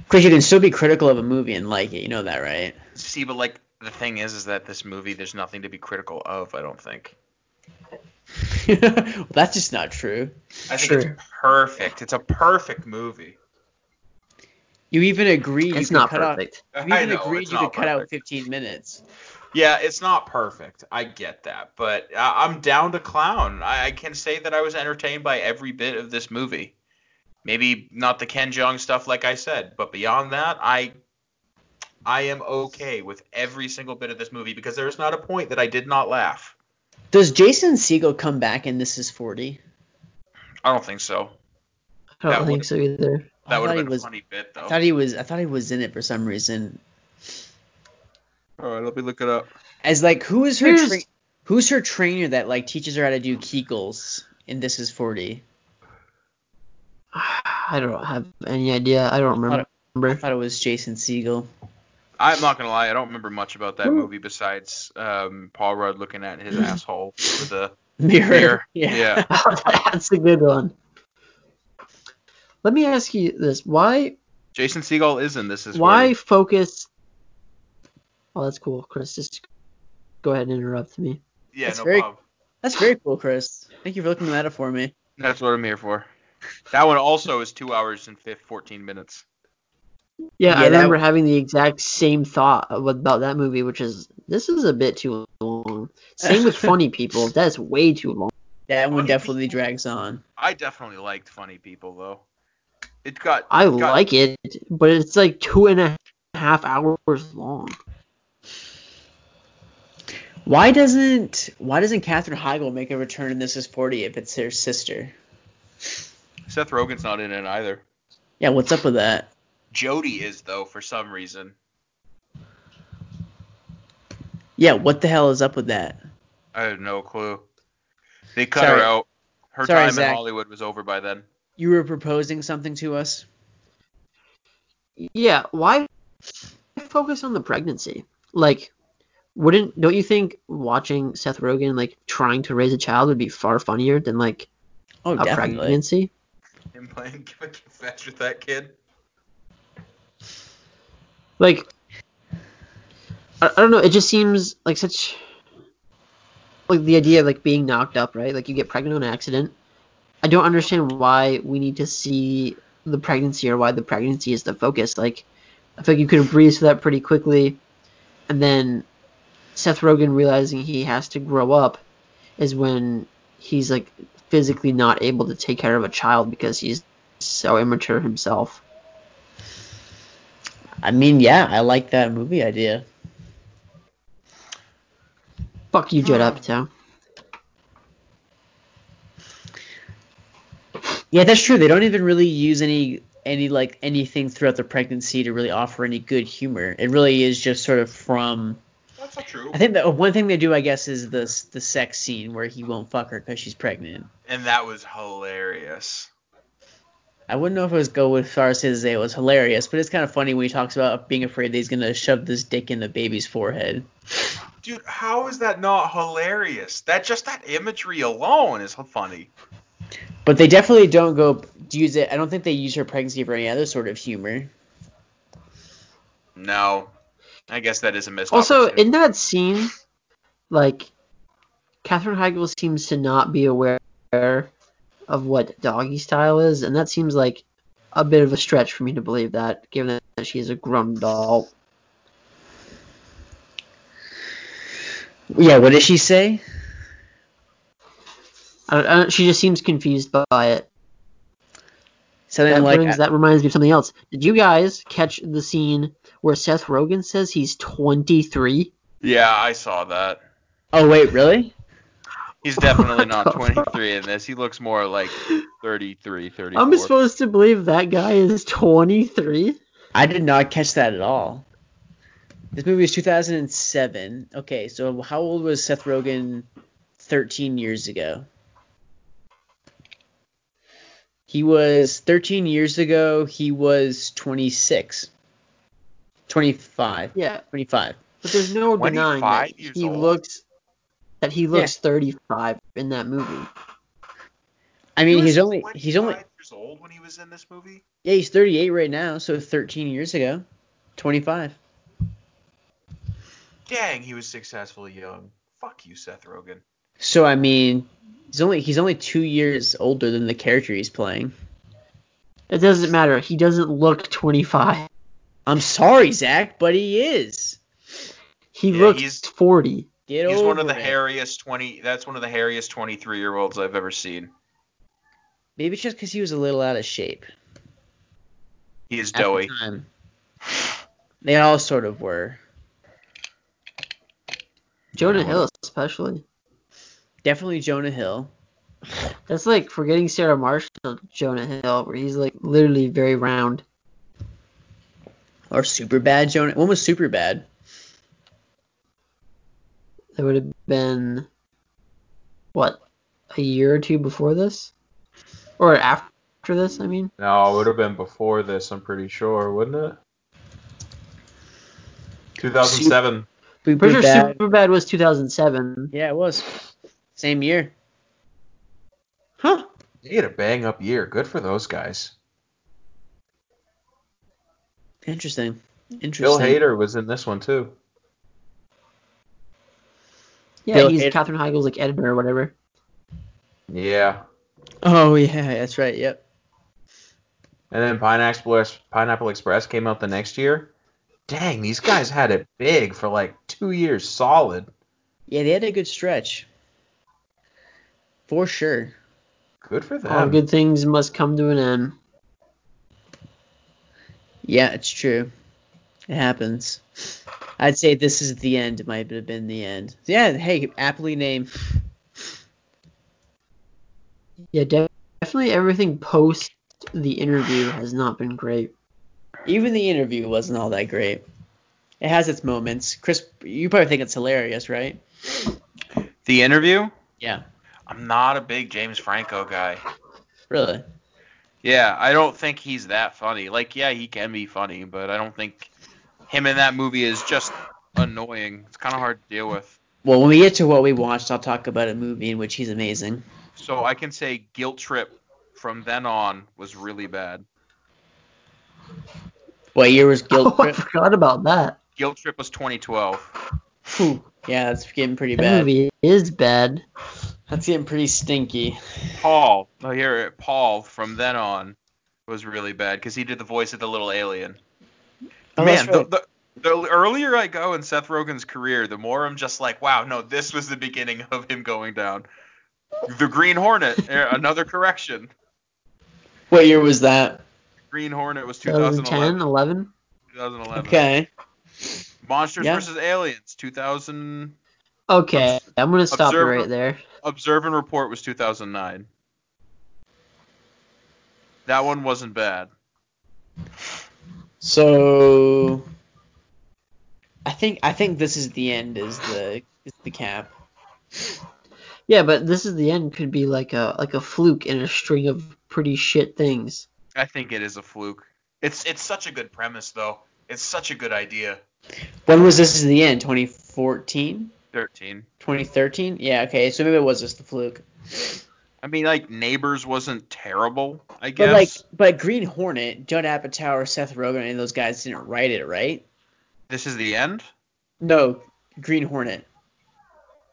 Chris, you can still be critical of a movie and like it. You know that, right? See, but like the thing is, is that this movie, there's nothing to be critical of. I don't think. well, that's just not true. I think Sure. it's perfect. It's a perfect movie. You even agreed you It's could not cut perfect. off. You even know, agreed you could not cut out 15 minutes. Yeah, it's not perfect. I get that, but I- I'm down to clown. I I can say that I was entertained by every bit of this movie. Maybe not the Ken Jeong stuff, like I said, but beyond that, I I am okay with every single bit of this movie because there is not a point that I did not laugh. Does Jason Segel come back in This Is 40? I don't think so. I don't That think so either. I That would thought have he been was- a funny bit, though. I thought he was. I thought he was in it for some reason. All right, let me look it up. As like, who is her? Tra- who's her trainer that like teaches her how to do Kegels in This Is 40? I don't have any idea. I don't thought remember. it- I thought it was Jason Segel. I'm not gonna lie, I don't remember much about that Who- movie besides um, Paul Rudd looking at his asshole with a Mirror. mirror. Yeah. yeah. That's a good one. Let me ask you this: Why Jason Segel is in this. Is why focus? Oh, that's cool, Chris. Just go ahead and interrupt me. Yeah, That's no very- problem. That's very cool, Chris. Thank you for looking that up for me. That's what I'm here for. That one also is two hours and fif- 14 minutes. Yeah, Yeah, I that- remember having the exact same thought about that movie, which is this is a bit too long. Same with Funny People. That's way too long. That one Funny definitely people. drags on. I definitely liked Funny People though. It got. I got- like it, but it's like two and a half hours long. Why doesn't Why doesn't Katherine Heigl make a return in This Is 40 if it's her sister? Seth Rogen's not in it either. Yeah, what's up with that? Jodie is though for some reason. Yeah, what the hell is up with that? I have no clue. They cut Sorry. her out. Her Sorry, time Zach. in Hollywood was over by then. You were proposing something to us? Yeah, why focus on the pregnancy? Like, wouldn't don't you think watching Seth Rogen like trying to raise a child would be far funnier than like Oh, a definitely. pregnancy? Him playing Give a Fetch with that kid. Like, I, I don't know. It just seems like such like the idea of like being knocked up, right? Like you get pregnant on accident. I don't understand why we need to see the pregnancy or why the pregnancy is the focus. Like, I feel like you could have breezed through that pretty quickly, and then Seth Rogen realizing he has to grow up is when he's like physically not able to take care of a child because he's so immature himself. I mean, yeah, I like that movie idea. Fuck you, Judd Apatow. Yeah, that's true. They don't even really use any any like anything throughout the pregnancy to really offer any good humor. It really is just sort of from. That's not true. I think the oh, one thing they do, I guess, is this the sex scene where he won't fuck her because she's pregnant. And that was hilarious. I wouldn't know if it was go as far as to say it was hilarious, but it's kind of funny when he talks about being afraid that he's gonna shove this dick in the baby's forehead. Dude, how is that not hilarious? That just that imagery alone is funny. But they definitely don't go use it. I don't think they use her pregnancy for any other sort of humor. No. I guess that is a missed Also, in that scene, like, Katherine Heigl seems to not be aware of what doggy style is, and that seems like a bit of a stretch for me to believe that, given that she's a grown adult. Yeah, what did she say? I don't, I don't, she just seems confused by it. Something That, like brings, that reminds me of something else. Did you guys catch the scene where Seth Rogen says he's 23? yeah, I saw that. Oh wait, really? He's definitely not 23 in this. He looks more like 33, 34. I'm supposed to believe that guy is 23? I did not catch that at all. This movie is 2007. Okay, so how old was Seth Rogen 13 years ago? He was 13 years ago, he was 26. 25. Yeah, 25. but there's no denying that he old? looks that he looks 35 in that movie. I mean, He he's only he's only years old when he was in this movie. yeah he's 38 right now, so 13 years ago, 25. Dang, he was successfully young. Fuck you, Seth Rogen. So I mean, he's only he's only two years older than the character he's playing. It doesn't matter. He doesn't look 25. I'm sorry, Zach, but he is. He Yeah, looks he's- 40. Get He's over one of the it. hairiest twenty. That's one of the hairiest twenty-three year olds I've ever seen. Maybe it's just because he was a little out of shape. He is at the doughy. time. They all sort of were. Jonah Hill, especially. Definitely Jonah Hill. That's like forgetting Sarah Marshall, Jonah Hill, where he's like literally very round. Or Superbad Jonah. One was Superbad. That would have been what a year or two before this, or after this. I mean, No, it would have been before this, I'm pretty sure, wouldn't it? 2007. Super pretty sure bad. Superbad was 2007. Yeah, it was. Same year. Huh. They had a bang up year. Good for those guys. Interesting. Interesting. Bill Hader was in this one too. Yeah, Bill he's Hader. Katherine Heigl's like editor or whatever. Yeah. Oh yeah, that's right. Yep. And then Pineapple Express, Pineapple Express came out the next year. Dang, these guys had it big for like two years solid. Yeah, they had a good stretch. For sure. Good for them. All good things must come to an end. Yeah, it's true. It happens. I'd say this is the end. It might have been the end. Yeah, hey, aptly named. Yeah, def- definitely everything post the interview has not been great. Even the interview wasn't all that great. It has its moments. Chris, you probably think it's hilarious, right? The interview. Yeah. I'm not a big James Franco guy. Really? Yeah, I don't think he's that funny. Like, yeah, he can be funny, but I don't think him in that movie is just annoying. It's kind of hard to deal with. Well, when we get to what we watched, I'll talk about a movie in which he's amazing. So I can say Guilt Trip from then on was really bad. What year was Guilt Oh, I forgot about that. Guilt Trip was 2012. Whew. Yeah, that's getting pretty That bad. movie is bad. That's getting pretty stinky. Paul, oh, here, Paul from then on was really bad because he did the voice of the little alien. Oh, Man, right. the, the, the earlier I go in Seth Rogen's career, the more I'm just like, wow, no, this was the beginning of him going down. The Green Hornet, eh, another correction. What year was that? Green Hornet was 2010, 2011. 11. 2011. Okay. Monsters Yeah. vs. Aliens, 2000. Okay, I'm gonna stop you Observer- right there. Observe and Report was 2009. That one wasn't bad. So I think I think this is the end is the is the cap. Yeah, but this is the end. Could be like a like a fluke in a string of pretty shit things. I think it is a fluke. It's it's such a good premise though. It's such a good idea. When was this is the end? 2014? 13. 2013? Yeah, okay. So maybe it was just the fluke. I mean, like Neighbors wasn't terrible, I guess. But guess. like but Green Hornet, Judd Apatow, Seth Rogen and those guys didn't write it, right? this is the end. No, Green Hornet.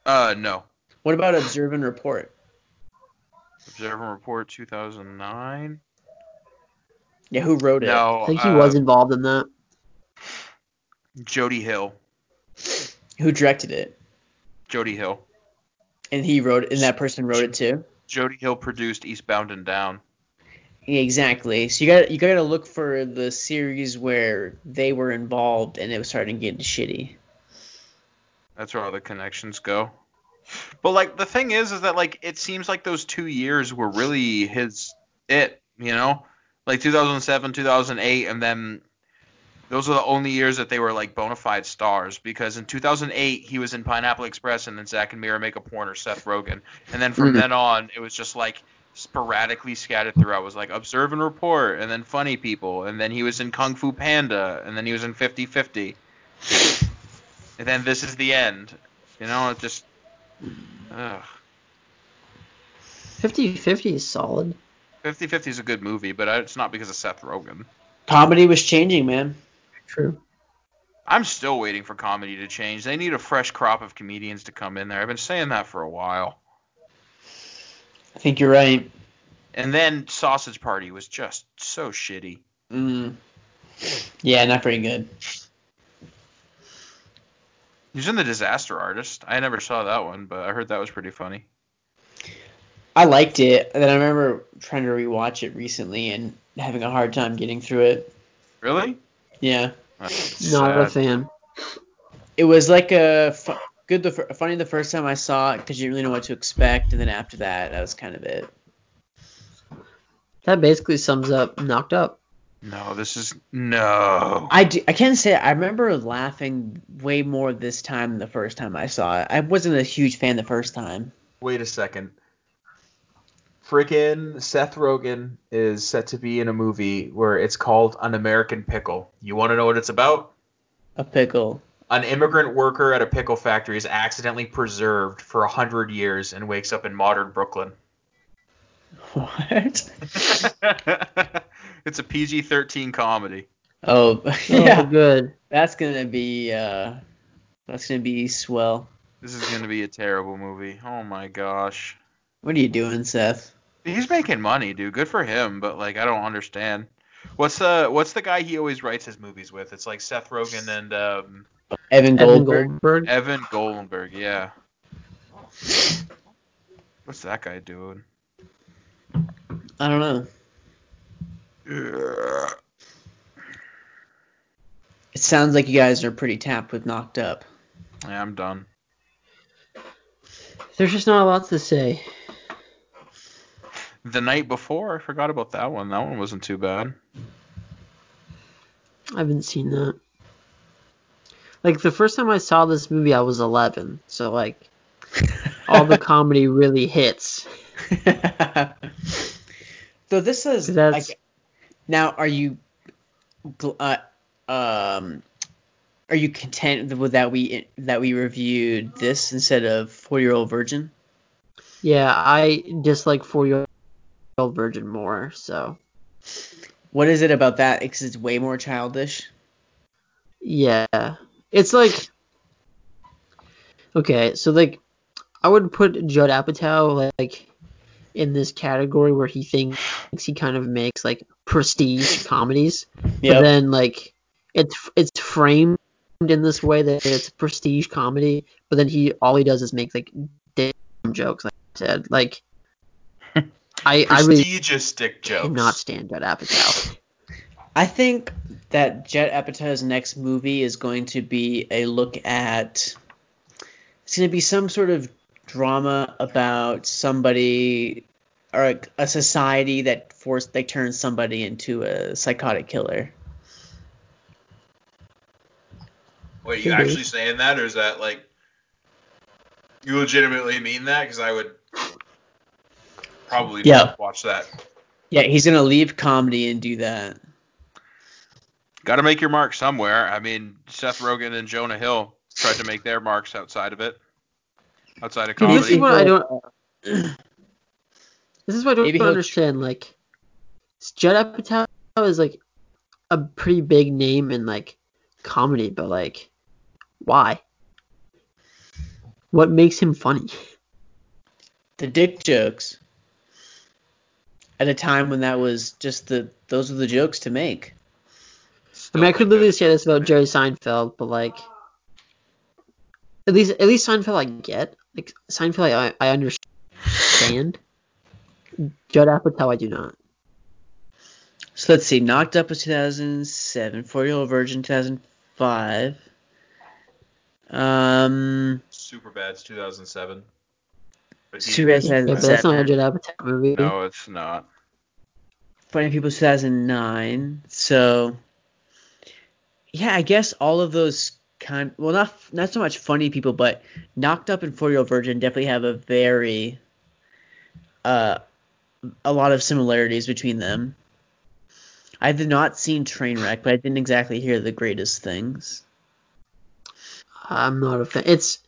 Uh, no. What about Observe and Report? Observe and Report 2009. Yeah, who wrote it? No, I think he uh, was involved in that. Jody Hill. Who directed it? Jody Hill. And he wrote it, and that person wrote it too. Jody Hill produced Eastbound and Down. Exactly. So you got you got to look for the series where they were involved and it was starting to get shitty. That's where all the connections go. But like the thing is, is that like it seems like those two years were really his it, you know, like 2007, 2008, and then those are the only years that they were like bona fide stars. Because in 2008 he was in Pineapple Express, and then Zack and Miri Make a Porn or Seth Rogen, and then from Mhm. then on it was just like sporadically scattered throughout. It was like Observe and Report, and then Funny People, and then he was in Kung Fu Panda, and then he was in 50-50. And then this is the end. You know, it just. Ugh. 50-50 is solid. 50-50 is a good movie, but it's not because of Seth Rogen. Comedy was changing, man. True. I'm still waiting for comedy to change. They need a fresh crop of comedians to come in there. I've been saying that for a while. I think you're right. And then Sausage Party was just so shitty. Mm. Yeah, not very good. He's in The Disaster Artist. I never saw that one, but I heard that was pretty funny. I liked it, and then I remember trying to rewatch it recently and having a hard time getting through it. Really? Yeah. That's Not a sad. fan. It was like a fu- good, the, fir- funny the first time I saw it because you didn't really know what to expect, and then after that, that was kind of it. That basically sums up Knocked Up. No, this is no. I, do, I can say I remember laughing way more this time than the first time I saw it. I wasn't a huge fan the first time. Wait a second. Freaking Seth Rogen is set to be in a movie where it's called An American Pickle. You want to know what it's about? A pickle. An immigrant worker at a pickle factory is accidentally preserved for a hundred years and wakes up in modern Brooklyn. What? it's a PG-13 comedy. Oh, Oh, yeah. good. That's gonna be uh, that's gonna be swell. This is gonna be a terrible movie. Oh my gosh. What are you doing, Seth? He's making money, dude. Good for him, but like I don't understand. What's the what's the guy he always writes his movies with? It's like Seth Rogen and um, Evan Evan Goldberg. Goldberg. Evan Goldberg. Yeah. What's that guy doing? I don't know. Ugh. It sounds like you guys are pretty tapped with knocked up. Yeah, I'm done. There's just not a lot to say. The night before, I forgot about that one. That one wasn't too bad. I haven't seen that. Like the first time I saw this movie, I was 11, so like all the comedy really hits. so this is That's- like, now. Are you, uh, um, are you content with that we that we reviewed this instead of Four Year Old Virgin? Yeah, I dislike Four Year Old Virgin more. So What is it about that? Because it's way more childish. yeah, it's like okay, so like I would put Judd Apatow like in this category where he thinks he kind of makes like prestige comedies, but then like it's it's framed in this way that it's a prestige comedy, but then he all he does is make like damn jokes. Like I said, like I I really Prestigious dick jokes. cannot stand Judd Apatow. I think that Judd Apatow's next movie is going to be a look at. It's going to be some sort of drama about somebody or a, a society that forced they turn somebody into a psychotic killer. Wait, you actually saying that, or is that like you legitimately mean that? Because I would probably Yeah. watch that. Yeah, he's going to leave comedy and do that. Got to make your mark somewhere. I mean, Seth Rogen and Jonah Hill tried to make their marks outside of it, outside of comedy. this is what I don't. This is what I don't Maybe he'll- understand. Like, Judd Apatow is like a pretty big name in like comedy, but like, why? What makes him funny? The dick jokes. At a time when that was just the those were the jokes to make. I mean, I could literally say this about Jerry Seinfeld, but like, at least at least Seinfeld I get. Like Seinfeld I I understand. Judd Apatow I do not. So let's see. Knocked Up was 2007. 40 Year Old Virgin 2005. Um, Superbad's 2007. But he- Superbad Yeah, but that's not a 2007. Judd Apatow movie. No, it's not. Funny People 2009. So, yeah, I guess all of those kind. Well, not not so much funny people, but Knocked Up and Four Year Old Virgin definitely have a very uh a lot of similarities between them. I have not seen Trainwreck, but I didn't exactly hear the greatest things. I'm not a fan. It's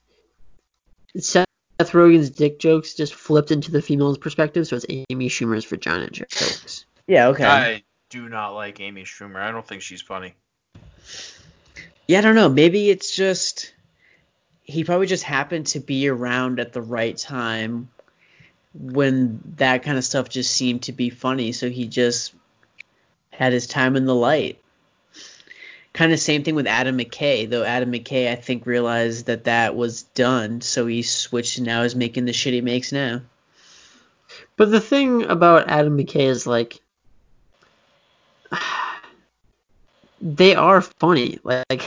it's Seth Rogen's dick jokes just flipped into the female's perspective, so it's Amy Schumer's vagina jokes. Yeah, okay. I do not like Amy Schumer. I don't think she's funny. Yeah, I don't know. Maybe it's just he probably just happened to be around at the right time when that kind of stuff just seemed to be funny, so he just had his time in the light. Kind of same thing with Adam McKay, though Adam McKay I think realized that that was done, so he switched and now is making the shit he makes now. But the thing about Adam McKay is like they are funny. Like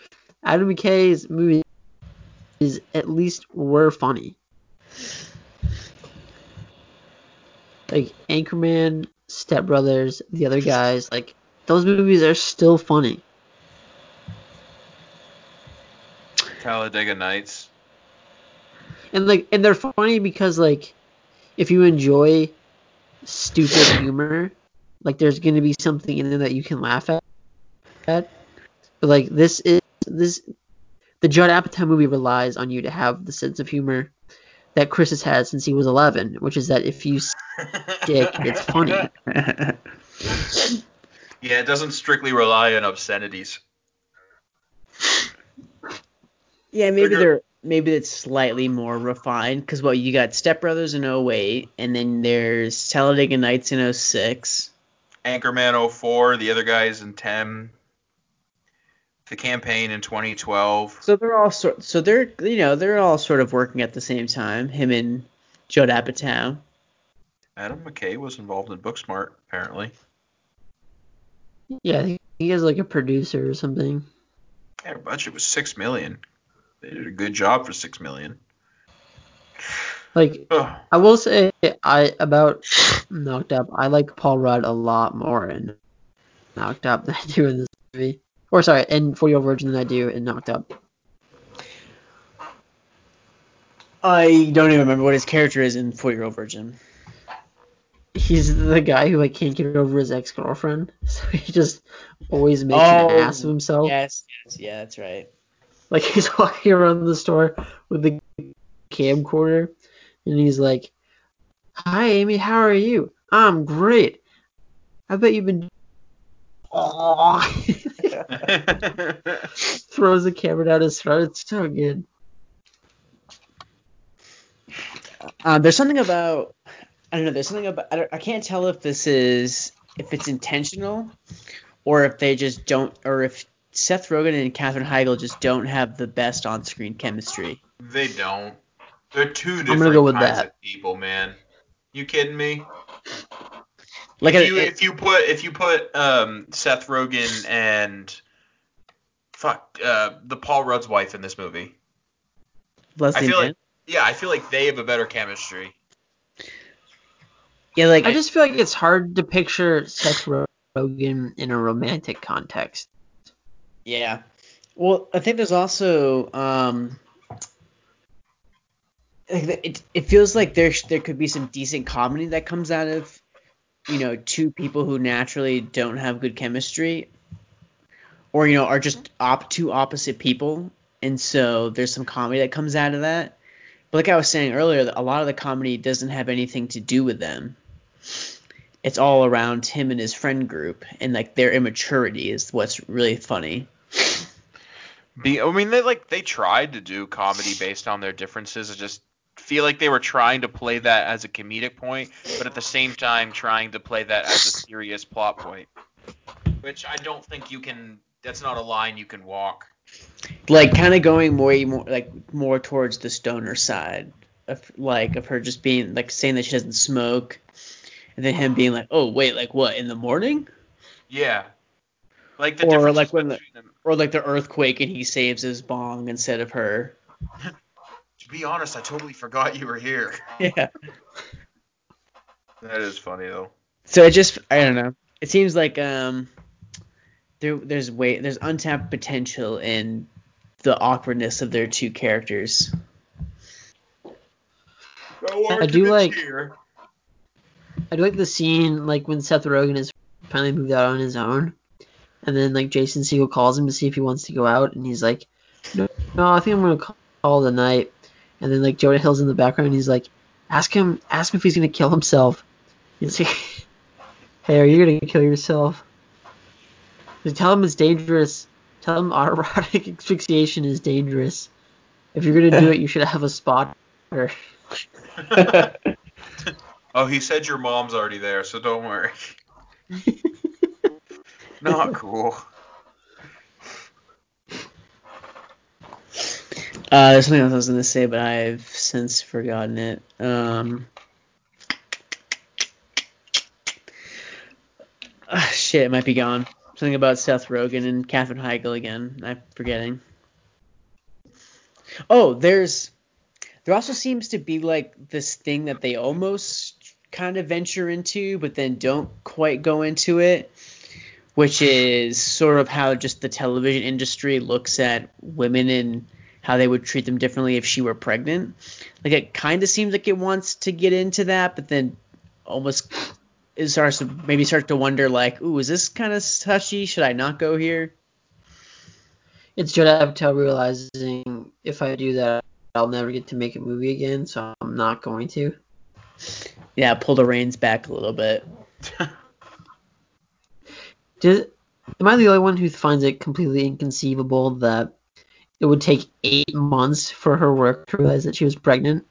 Adam McKay's movies at least were funny. Like Anchorman, Step Brothers, the other guys, like those movies are still funny. Talladega Nights. And like and they're funny because like if you enjoy stupid humor, like there's gonna be something in there that you can laugh at. At. But like this is this the Judd Apatow movie relies on you to have the sense of humor that Chris has had since he was 11, which is that if you dick, it's funny. Yeah, it doesn't strictly rely on obscenities. Yeah, maybe Okay. they're maybe it's slightly more refined because well, you got Step Brothers in 08, and then there's Talladega Nights in 06. Anchorman 04, the other guys in 10. The campaign in 2012. So they're all sort so they're you know they're all sort of working at the same time. Him and Judd Apatow. Adam McKay was involved in Booksmart, apparently. Yeah, I think he is like a producer or something. Yeah, their budget was six million. They did a good job for six million. Like Ugh. I will say I about Knocked Up. I like Paul Rudd a lot more in Knocked Up than I do in this movie. Or sorry, in For Your Virgin than I do in Knocked Up. I don't even remember what his character is in Four Year Old Virgin. He's the guy who like can't get over his ex girlfriend, so he just always makes Oh, an ass of oh, himself. Yes, yes, yeah, that's right. Like he's walking around the store with the camcorder, and he's like, "Hi, Amy, how are you? I'm great. I bet you've been." Oh. Throws the camera down his throat. It's so good. Uh, there's something about I don't know. There's something about I, don't, I can't tell if this is if it's intentional or if they just don't or if Seth Rogen and Katherine Heigl just don't have the best on-screen chemistry. they don't. They're two gonna different go with kinds that. of people, man. You kidding me? Like if it- you it- if you put if you put um Seth Rogen and fuck uh the Paul Rudd's wife in this movie, Leslie I feel Mann? like yeah, I feel like they have a better chemistry. yeah, like I just feel like it's hard to picture Seth Rogen in a romantic context. Yeah. Well, I think there's also um it it feels like there there could be some decent comedy that comes out of you know two people who naturally don't have good chemistry or you know are just op- two opposite people and so there's some comedy that comes out of that. But like I was saying earlier, a lot of the comedy doesn't have anything to do with them. It's all around him and his friend group and like their immaturity is what's really funny. Be, I mean, they like they tried to do comedy based on their differences. I just feel like they were trying to play that as a comedic point, but at the same time trying to play that as a serious plot point. Which I don't think you can. That's not a line you can walk. like kind of going more more like more towards the stoner side of like of her just being like saying that she doesn't smoke and then him being like oh wait like what in the morning Yeah. Like the or like when the them. or like the earthquake and he saves his bong instead of her To be honest, I totally forgot you were here. yeah That is funny though. so it just i don't know it seems like um there there's way there's untapped potential in the awkwardness of their two characters I do like I do like the scene like when Seth Rogen is finally moved out on his own, and then like Jason Segel calls him to see if he wants to go out, and he's like, no, no, I think I'm gonna call a night. and then like Jonah Hill's in the background. and He's like, ask him, ask him if he's gonna kill himself. He's like, hey, are you gonna kill yourself? Just tell him it's dangerous. Tell him autoerotic asphyxiation is dangerous. If you're gonna do it, you should have a spotter. Oh, he said your mom's already there, so don't worry. Not cool. Uh, there's something else I was gonna say, but I've since forgotten it. Um, ah, shit, it might be gone. Something about Seth Rogen and Katherine Heigl again. I'm forgetting. Oh, there's there also seems to be like this thing that they almost kind of venture into, but then don't quite go into it, which is sort of how just the television industry looks at women and how they would treat them differently if she were pregnant. Like it kind of seems like it wants to get into that, but then almost it starts to maybe start to wonder like, ooh, is this kind of touchy? Should I not go here? It's Judd Apatow realizing if I do that, I'll never get to make a movie again, so I'm not going to. Yeah, pull the reins back a little bit. Did, am I the only one who finds it completely inconceivable that it would take eight months for her work to realize that she was pregnant?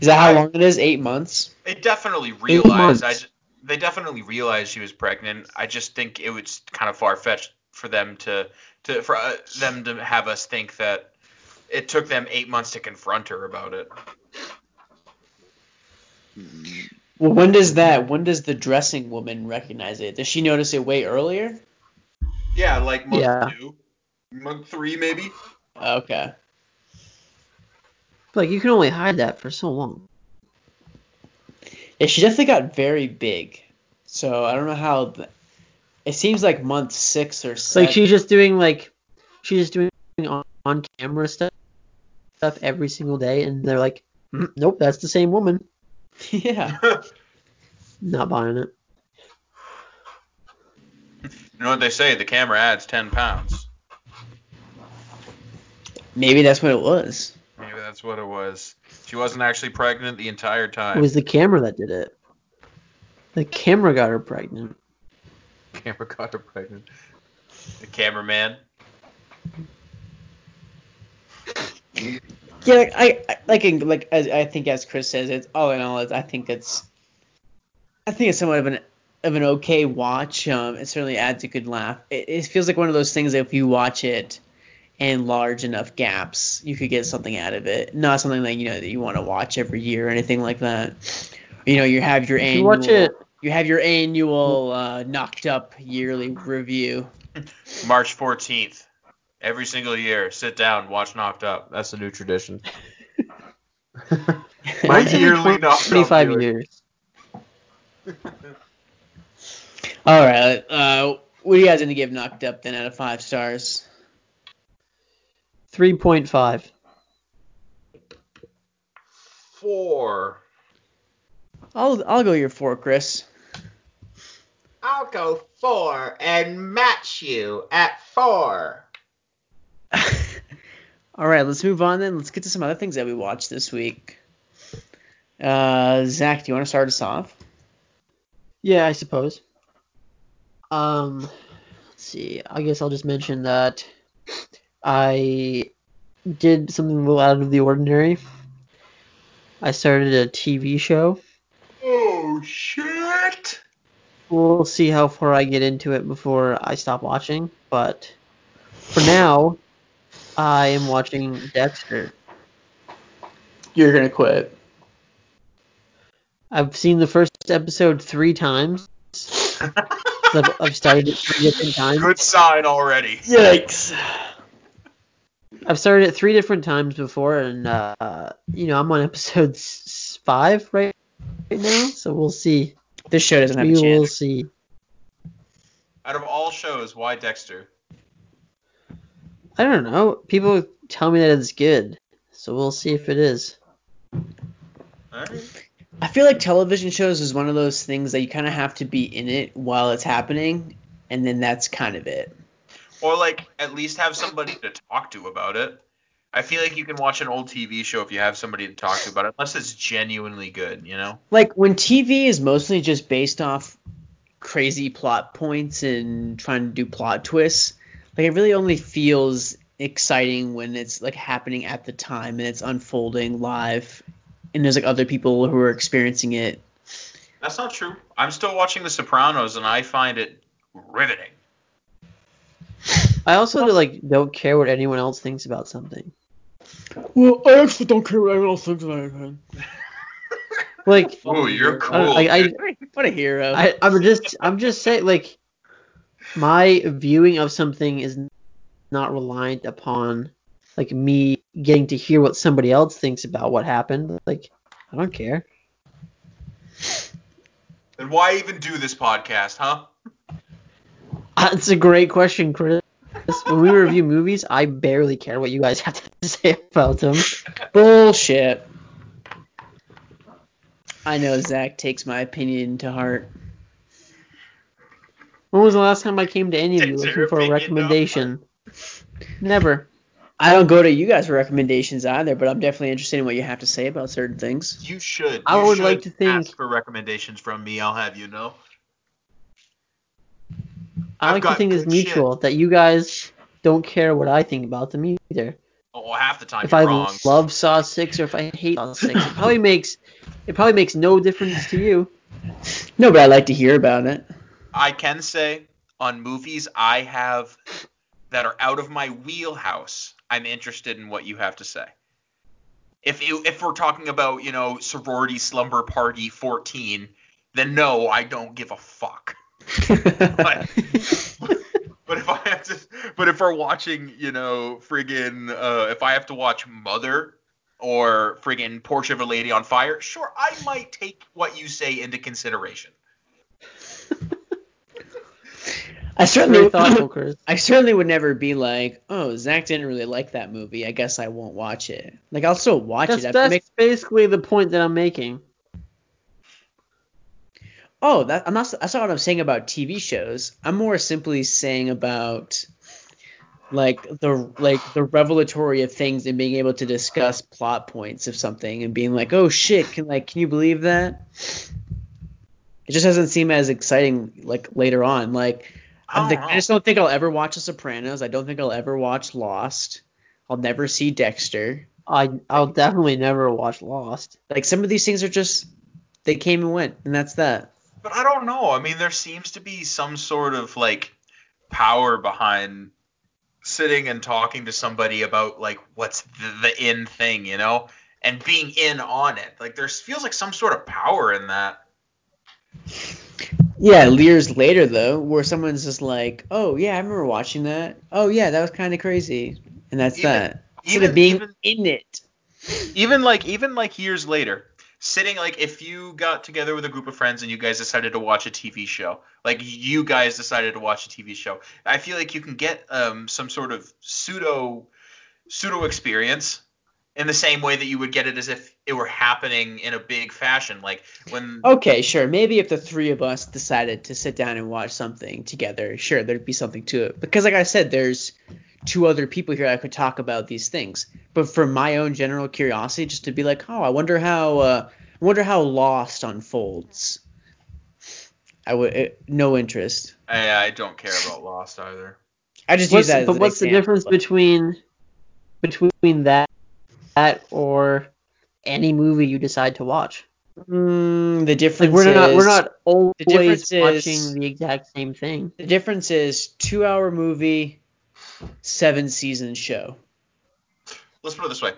Is that how long it is? Eight months? They definitely realized. I, ju- they definitely realized she was pregnant. I just think it was kind of far fetched for them to to for uh, them to have us think that it took them eight months to confront her about it. Well, when does that? When does the dressing woman recognize it? Does she notice it way earlier? Yeah, like month Yeah. two, month three maybe. Okay. Like you can only hide that for so long. Yeah, she definitely got very big. So I don't know how. The, it seems like month six or seven. Like she's just doing like she's just doing on, on camera stuff stuff every single day, and they're like, "Mm, nope, that's the same woman. yeah. Not buying it. You know what they say? The camera adds ten pounds. Maybe that's what it was. Maybe that's what it was. She wasn't actually pregnant the entire time. It was the camera that did it. The camera got her pregnant. camera got her pregnant. The cameraman. Yeah, like, I, I like like as I think as Chris says, it's all in all, it's, I think it's I think it's somewhat of an of an okay watch. Um, it certainly adds a good laugh. It, it feels like one of those things that if you watch it in large enough gaps, you could get something out of it. Not something that you know that you want to watch every year or anything like that. You know, you have your If annual you watch it, you have your annual uh, knocked up yearly review. March 14th. Every single year, sit down, watch Knocked Up. That's the new tradition. My yearly 20 Knocked Up 25 viewing. years. All right, uh, what are you guys gonna give knocked up then out of five stars? 3.5. Four. I'll I'll go your four, Chris. I'll go four and match you at four. All right, let's move on then. Let's get to some other things that we watched this week. Uh, Zach, do you want to start us off? Yeah, I suppose. Um, let's see. I guess I'll just mention that I did something a little out of the ordinary. I started a TV show. Oh, shit. We'll see how far I get into it before I stop watching, but for now, I am watching Dexter. You're gonna quit. I've seen the first episode three times. I've, I've started it three different times. Good sign already. Yikes! I've started it three different times before, and uh, you know I'm on episode five right, right now, so we'll see. This show doesn't have We a will see. Out of all shows, why Dexter? I don't know. People tell me that it's good, so we'll see if it is. Alright. I feel like television shows is one of those things that you kind of have to be in it while it's happening, and then that's kind of it. Or, like, at least have somebody to talk to about it. I feel like you can watch an old TV show if you have somebody to talk to about it, unless it's genuinely good, you know? Like when TV is mostly just based off crazy plot points and trying to do plot twists, like it really only feels exciting when it's like happening at the time and it's unfolding live and there's like other people who are experiencing it. That's not true. I'm still watching The Sopranos and I find it riveting. I also like don't care what anyone else thinks about something. Well, I actually don't care what anyone else thinks about it. Like, oh, you're uh, cool. I, I, dude. What a hero. I, I'm just, I'm just saying, like, my viewing of something is not reliant upon like me getting to hear what somebody else thinks about what happened. Like, I don't care. then why even do this podcast, huh? That's a great question, Chris. When we review movies, I barely care what you guys have to say about them. Bullshit. I know Zach takes my opinion to heart. When was the last time I came to any of you looking for a recommendation? Never. I don't go to you guys for recommendations either, but I'm definitely interested in what you have to say about certain things. You should. I would should like to think- ask for recommendations from me. I'll have you know. I I've like to think it's good shit. mutual that you guys don't care what I think about them either. Oh, half the time If I wrong. love Saw Six or if I hate Saw Six, it probably makes it probably makes no difference to you. No, but I like to hear about it. I can say on movies I have that are out of my wheelhouse, I'm interested in what you have to say. If you, if we're talking about, you know, sorority slumber party 14, then no, I don't give a fuck. But, but if I have to, but if we're watching, you know, friggin', uh, if I have to watch Mother or friggin' Portrait of a Lady on Fire, sure, I might take what you say into consideration. I certainly, Chris. I certainly would never be like, oh, Zach didn't really like that movie. I guess I won't watch it. Like I'll still watch That's, it. I have to that's make- basically the point that I'm making. Oh, that I'm not. That's not what I'm saying about TV shows. I'm more simply saying about like the like the revelatory of things and being able to discuss plot points of something and being like, oh shit, can like can you believe that? It just doesn't seem as exciting like later on. Like Oh, I don't. I just don't think I'll ever watch The Sopranos. I don't think I'll ever watch Lost. I'll never see Dexter. I I'll definitely never watch Lost. Like some of these things are just they came and went, and that's that. But I don't know. I mean, there seems to be some sort of like power behind sitting and talking to somebody about like what's the, the in thing, you know, and being in on it. Like there feels like some sort of power in that. Yeah, years later though, where someone's just like, "Oh yeah, I remember watching that. Oh yeah, that was kind of crazy," and that's Even- that. Instead even- of being even- in it. Even like even like years later, sitting like if you got together with a group of friends and you guys decided to watch a TV show, like you guys decided to watch a TV show, I feel like you can get um some sort of pseudo pseudo experience in the same way that you would get it as if it were happening in a big fashion, like when Okay, sure. Maybe if the three of us decided to sit down and watch something together, sure, there'd be something to it. Because like I said, there's two other people here I could talk about these things. But for my own general curiosity, just to be like, oh, I wonder how, uh, I wonder how Lost unfolds. I would uh, no interest. I, I don't care about Lost either. I just What's, use that. But an what's the example, difference but- between between that that or any movie you decide to watch? Mm, the difference Like we're not we're is- not always difference is- watching the exact same thing. The difference is two hour movie, seven season show. Let's put it this way.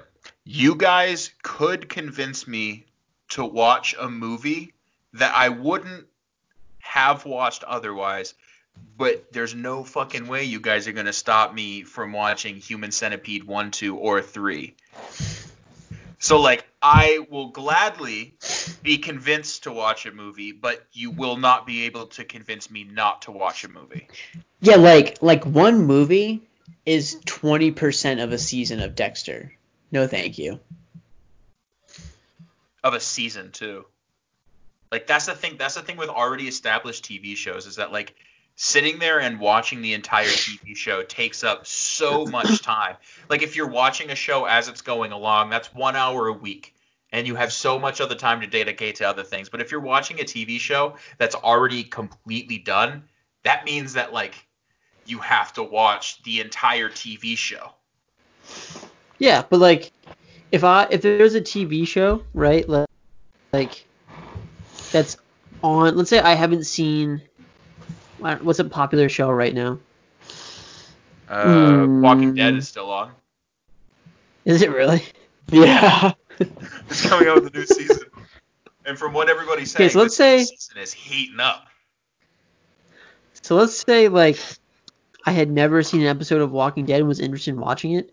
You guys could convince me to watch a movie that I wouldn't have watched otherwise, but there's no fucking way you guys are going to stop me from watching Human Centipede 1, 2, or 3. So, like, I will gladly be convinced to watch a movie, but you will not be able to convince me not to watch a movie. Yeah, like like one movie is twenty percent of a season of Dexter. No, thank you. of a season too. Like that's the thing. That's the thing with already established TV shows is that like sitting there and watching the entire TV show takes up so much time. Like if you're watching a show as it's going along, that's one hour a week. And you have so much other time to dedicate to other things. But if you're watching a TV show that's already completely done, that means that like you have to watch the entire TV show. Yeah, but like if I if there's a TV show, right? Like, like that's on. Let's say I haven't seen what's a popular show right now. Uh, Mm. Walking Dead is still on. Is it really? Yeah. It's coming out with a new season. And from what everybody's saying, Okay, so let's this say- season is heating up. So let's say like I had never seen an episode of Walking Dead and was interested in watching it.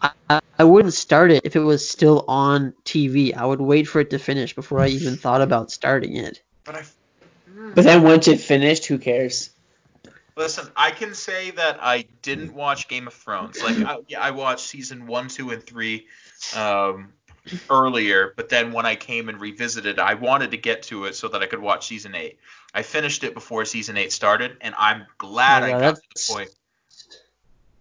I, I, I wouldn't start it if it was still on TV. I would wait for it to finish before I even thought about starting it. But I But then once it finished, who cares? Listen, I can say that I didn't watch Game of Thrones. Like, I, yeah, I watched season one, two, and three um, earlier, but then when I came and revisited, I wanted to get to it so that I could watch season eight. I finished it before season eight started, and I'm glad Oh, I got to the point.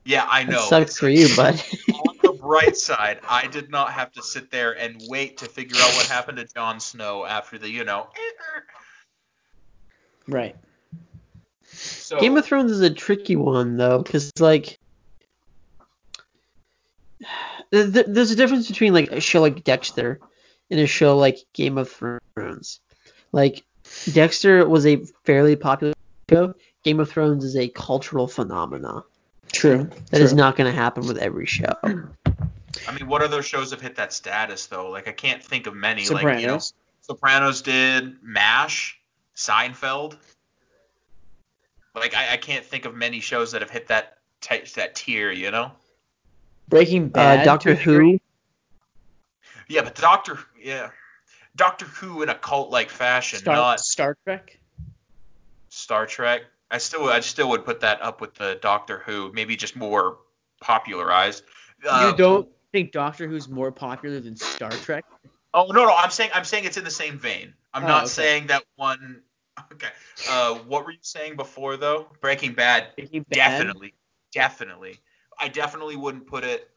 Yeah, I That know. sucks for you, bud. On the bright side, I did not have to sit there and wait to figure out what happened to Jon Snow after the, you know. Right. So Game of Thrones is a tricky one though, because like th- th- there's a difference between like a show like Dexter and a show like Game of Thrones. Like Dexter was a fairly popular show. Game of Thrones is a cultural phenomena. True. That is True. not going to happen with every show. I mean, what other shows have hit that status though? Like, I can't think of many. Like, you know, Sopranos. Sopranos did, MASH, Seinfeld. Like, I, I can't think of many shows that have hit that t- that tier. You know? Breaking Uh, Bad. Doctor to a degree. Who. Yeah, but Doctor, yeah, Doctor Who in a cult-like fashion, Star, not Star Trek. Star Trek. I still, I still would put that up with the Doctor Who, maybe just more popularized. Uh, you don't think Doctor Who's more popular than Star Trek? Oh no, no, I'm saying I'm saying it's in the same vein. I'm Oh, not okay. saying that one. Okay. Uh, what were you saying before though? Breaking Bad. Breaking Bad. Definitely, definitely. I definitely wouldn't put it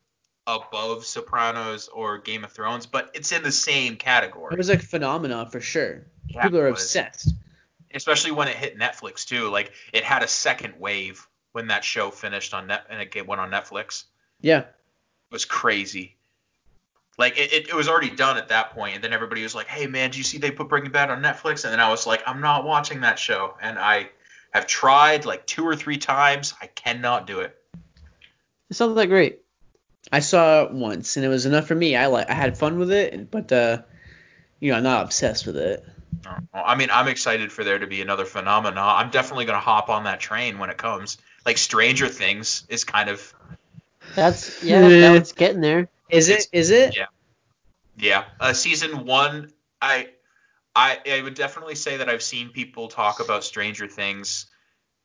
above Sopranos or Game of Thrones, but it's in the same category. It was like a phenomenon for sure. Yeah, People are obsessed. Especially when it hit Netflix too. Like it had a second wave when that show finished on net and it went on Netflix. Yeah. It was crazy. Like it, it, it was already done at that point, and then everybody was like, "Hey man, do you see they put Breaking Bad on Netflix?" And then I was like, "I'm not watching that show," and I have tried like two or three times. I cannot do it. It's not that great. I saw it once and it was enough for me. I like I had fun with it, but uh, you know, I'm not obsessed with it. I mean, I'm excited for there to be another phenomena. I'm definitely gonna hop on that train when it comes. Like Stranger Things is kind of That's yeah, that was getting there. Is it? Is it? Yeah. Yeah, uh, season one, I, I, I would definitely say that I've seen people talk about Stranger Things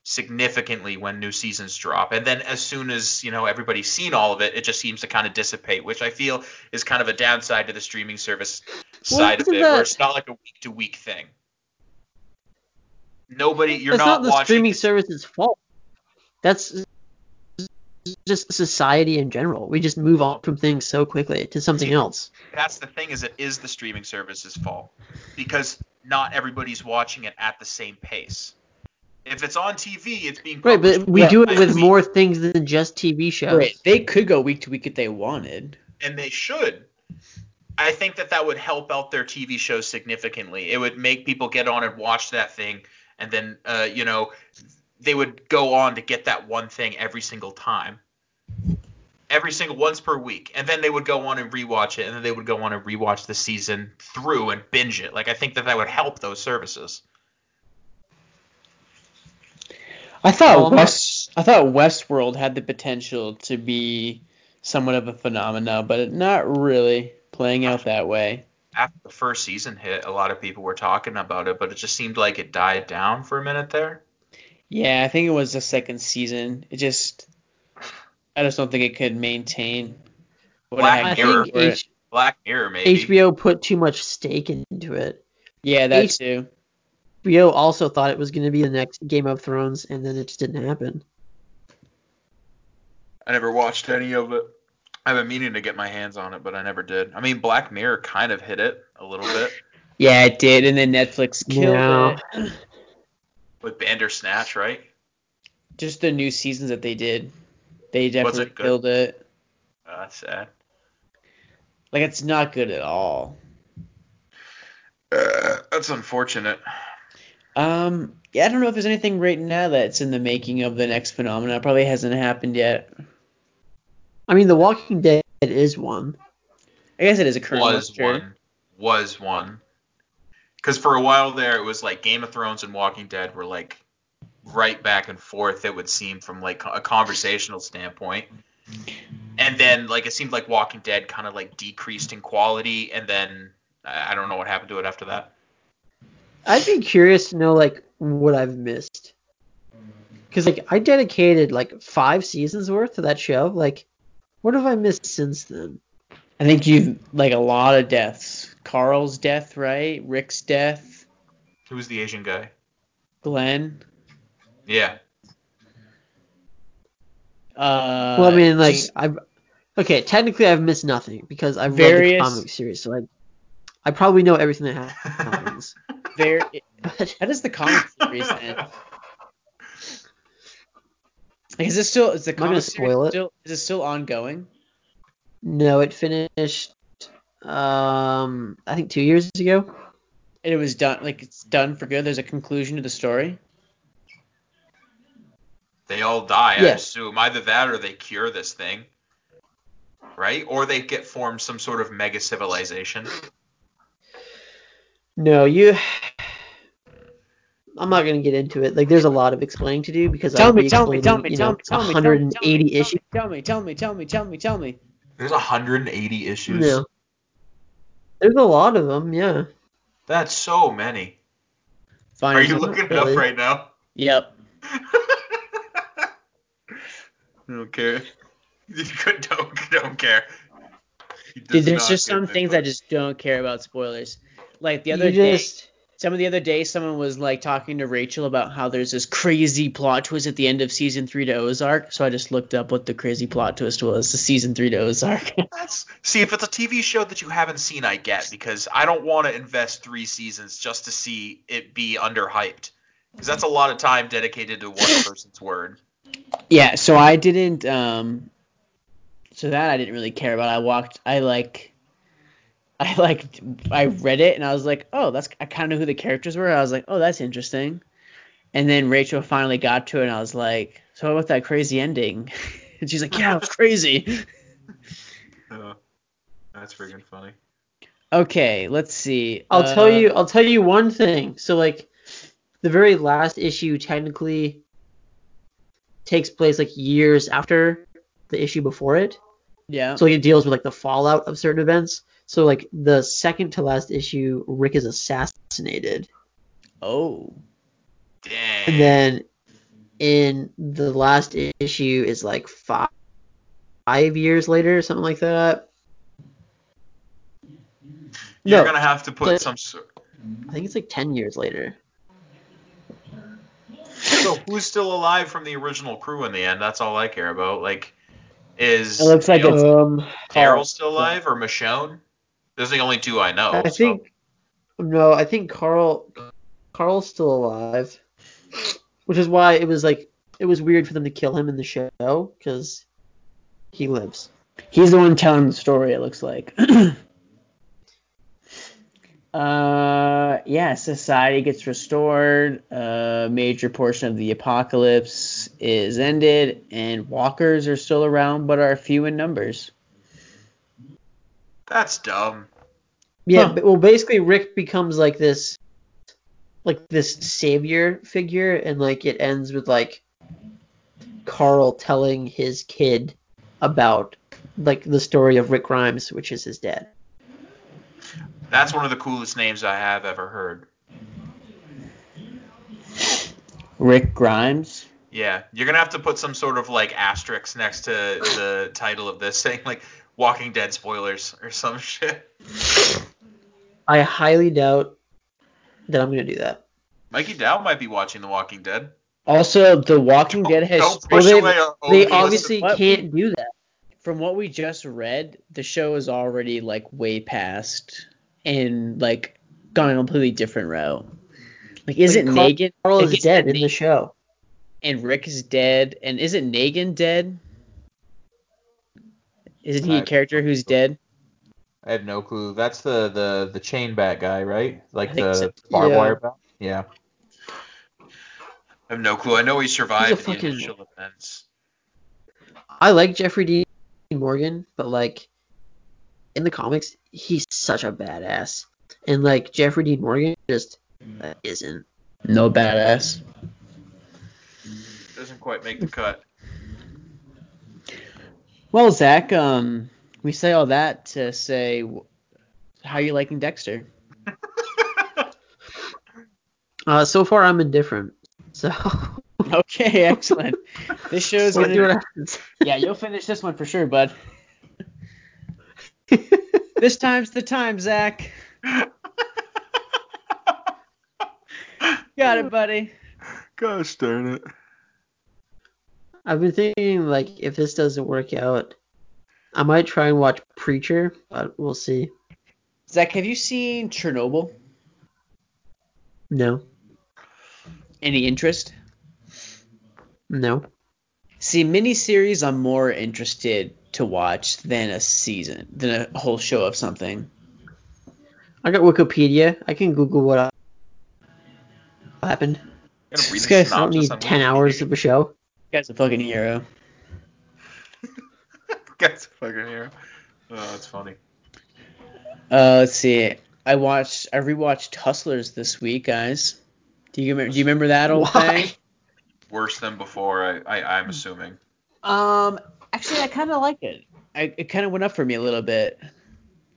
significantly when new seasons drop, and then as soon as you know everybody's seen all of it, it just seems to kind of dissipate, which I feel is kind of a downside to the streaming service side of it, where it's not like a week to week thing. Nobody, you're That's not, not the watching. streaming service's fault. That's just society in general. We just move on from things so quickly to something else. That's the thing is it is the streaming service's fault because not everybody's watching it at the same pace. If it's on TV, it's being Right, but we week do it with week, more things than just TV shows. Right. They could go week to week if they wanted. and they should. I think that that would help out their TV shows significantly. It would make people get on and watch that thing, and then uh, you know they would go on to get that one thing every single time, every single once per week, and then they would go on and rewatch it, and then they would go on and rewatch the season through and binge it. Like I think that that would help those services. I thought Well, West I thought Westworld had the potential to be somewhat of a phenomena, but not really playing out that way. After the first season hit, a lot of people were talking about it, but it just seemed like it died down for a minute there. Yeah, I think it was the second season. It just I just don't think it could maintain what Black it I had Mirror. going think. H- Black Mirror, maybe. HBO put too much stake into it. Yeah, that H- too. HBO also thought it was going to be the next Game of Thrones, and then it just didn't happen. I never watched any of it. I've been meaning to get my hands on it, but I never did. I mean, Black Mirror kind of hit it a little bit Yeah, it did, and then Netflix killed Yeah. it. with Bandersnatch, right? Just the new seasons that they did, they definitely it killed it. Uh, that's sad. Like it's not good at all. Uh, that's unfortunate. Um, yeah, I don't know if there's anything right now that's in the making of the next phenomenon. It probably hasn't happened yet. I mean, The Walking Dead is one. I guess it is a current was sure. one. Was one. Because for a while there, it was like Game of Thrones and Walking Dead were like right back and forth. It would seem from like a conversational standpoint. And then like it seemed like Walking Dead kind of like decreased in quality, and then I don't know what happened to it after that. I'd be curious to know like what I've missed. Cause like I dedicated like five seasons worth to that show. Like, what have I missed since then? I think you've like a lot of deaths. Carl's death, right? Rick's death. Who's the Asian guy? Glenn. Yeah. Uh, well, I mean, like just I've okay. Technically, I've missed nothing because I've read Various- the comic series, so I I probably know everything that happens. very. How does the comic series end? Like, is this still is the not gonna comic spoil series it. still is it still ongoing? No, it finished. Um, I think two years ago. And it was done like it's done for good. There's a conclusion to the story. They all die, I assume. Either that or they cure this thing. Right? Or they get formed some sort of mega civilization. No, you. I'm not gonna get into it. Like, there's a lot of explaining to do because Tell I'd me, be tell me, tell explaining, me, you tell know, me, tell me, tell me, tell me, 180 tell issues. me, tell me, tell me, tell me, tell me, tell me. There's 180 issues. No. There's a lot of them, yeah. That's so many. Fine. Are you looking it really. up right now? Yep. I don't care. You don't, don't care. Dude, there's just some things. I just don't care about spoilers. Like the other You day, just some of the other day, someone was like talking to Rachel about how there's this crazy plot twist at the end of season three to Ozark. So I just looked up what the crazy plot twist was to season three to Ozark. See, if it's a TV show that you haven't seen, I get because I don't want to invest three seasons just to see it be underhyped. Because that's a lot of time dedicated to one person's word. yeah. So I didn't. Um. So that I didn't really care about. I walked. I like. I like. I read it and I was like, oh, that's. I kind of know who the characters were. I was like, oh, that's interesting. And then Rachel finally got to it, and I was like, so what about that crazy ending? And she's like, yeah, it was crazy. Uh, that's freaking funny. Okay, let's see. I'll Uh, tell you I'll tell you one thing. So like the very last issue technically takes place like years after the issue before it. Yeah. So like, it deals with like the fallout of certain events. So like the second to last issue, Rick is assassinated. oh. Dang. And then in the last issue is like five five years later, or something like that. You're no. gonna have to put But- some sort. I think it's like ten years later. So who's still alive from the original crew in the end? That's all I care about. Like, is It looks like Dale- it's Um, Daryl still alive or Michonne? Those are the only two I know. I so- think no, I think Carl Carl's still alive, which is why it was like it was weird for them to kill him in the show because he lives. He's the one telling the story. It looks like. uh, yeah. Society gets restored. A major portion of the apocalypse is ended, and walkers are still around, but are few in numbers. That's dumb. Yeah, Huh. but, well, basically Rick becomes like this, like this savior figure, and like it ends with like Carl telling his kid about like the story of Rick Grimes, which is his dad. That's one of the coolest names I have ever heard. Rick Grimes. Yeah, you're gonna have to put some sort of like asterisk next to the title of this, saying like Walking Dead spoilers or some shit. I highly doubt that I'm gonna do that. Mikey Dow might be watching The Walking Dead. Also, The Walking Dead has. Don't Well, push they, away our they obviously What? can't do that. From what we just read, the show is already like way past and like gone a completely different route. Like, isn't Like, Negan? Carl like, is dead in Negan- the show. and Rick is dead, and isn't Negan dead? Isn't he a I- character who's dead? I have no clue. That's the the the chain bat guy, right? Like the so. barbed Yeah. wire bat. Yeah. I have no clue. I know he survived He's a fucking- initial events. I like Jeffrey Dean Morgan, but like in the comics, he's such a badass, and like Jeffrey Dean Morgan just isn't. No badass. Doesn't quite make the cut. Well, Zach, um, we say all that to say, how you liking Dexter? Uh, so far I'm indifferent. So Okay, excellent. This show's we'll gonna. Yeah, you'll finish this one for sure, bud. this time's the time, Zach. Got it, buddy. Gosh darn it. I've been thinking like if this doesn't work out, I might try and watch Preacher, but we'll see. Zach, have you seen Chernobyl? No, Any interest? no. See, miniseries, I'm more interested to watch than a season, than a whole show of something. I got Wikipedia. I can Google what happened. Gonna read This the guy's- I don't need ten Wikipedia. hours of a show. This guy's a fucking hero. Guy's a fucking hero. Oh, that's funny. Uh, let's see. I watched, I rewatched Hustlers this week, guys. Do you remember? Do you remember that old Why? thing? Worse than before, I, I I'm assuming. Um, actually, I kind of like it. I, it kind of went up for me a little bit.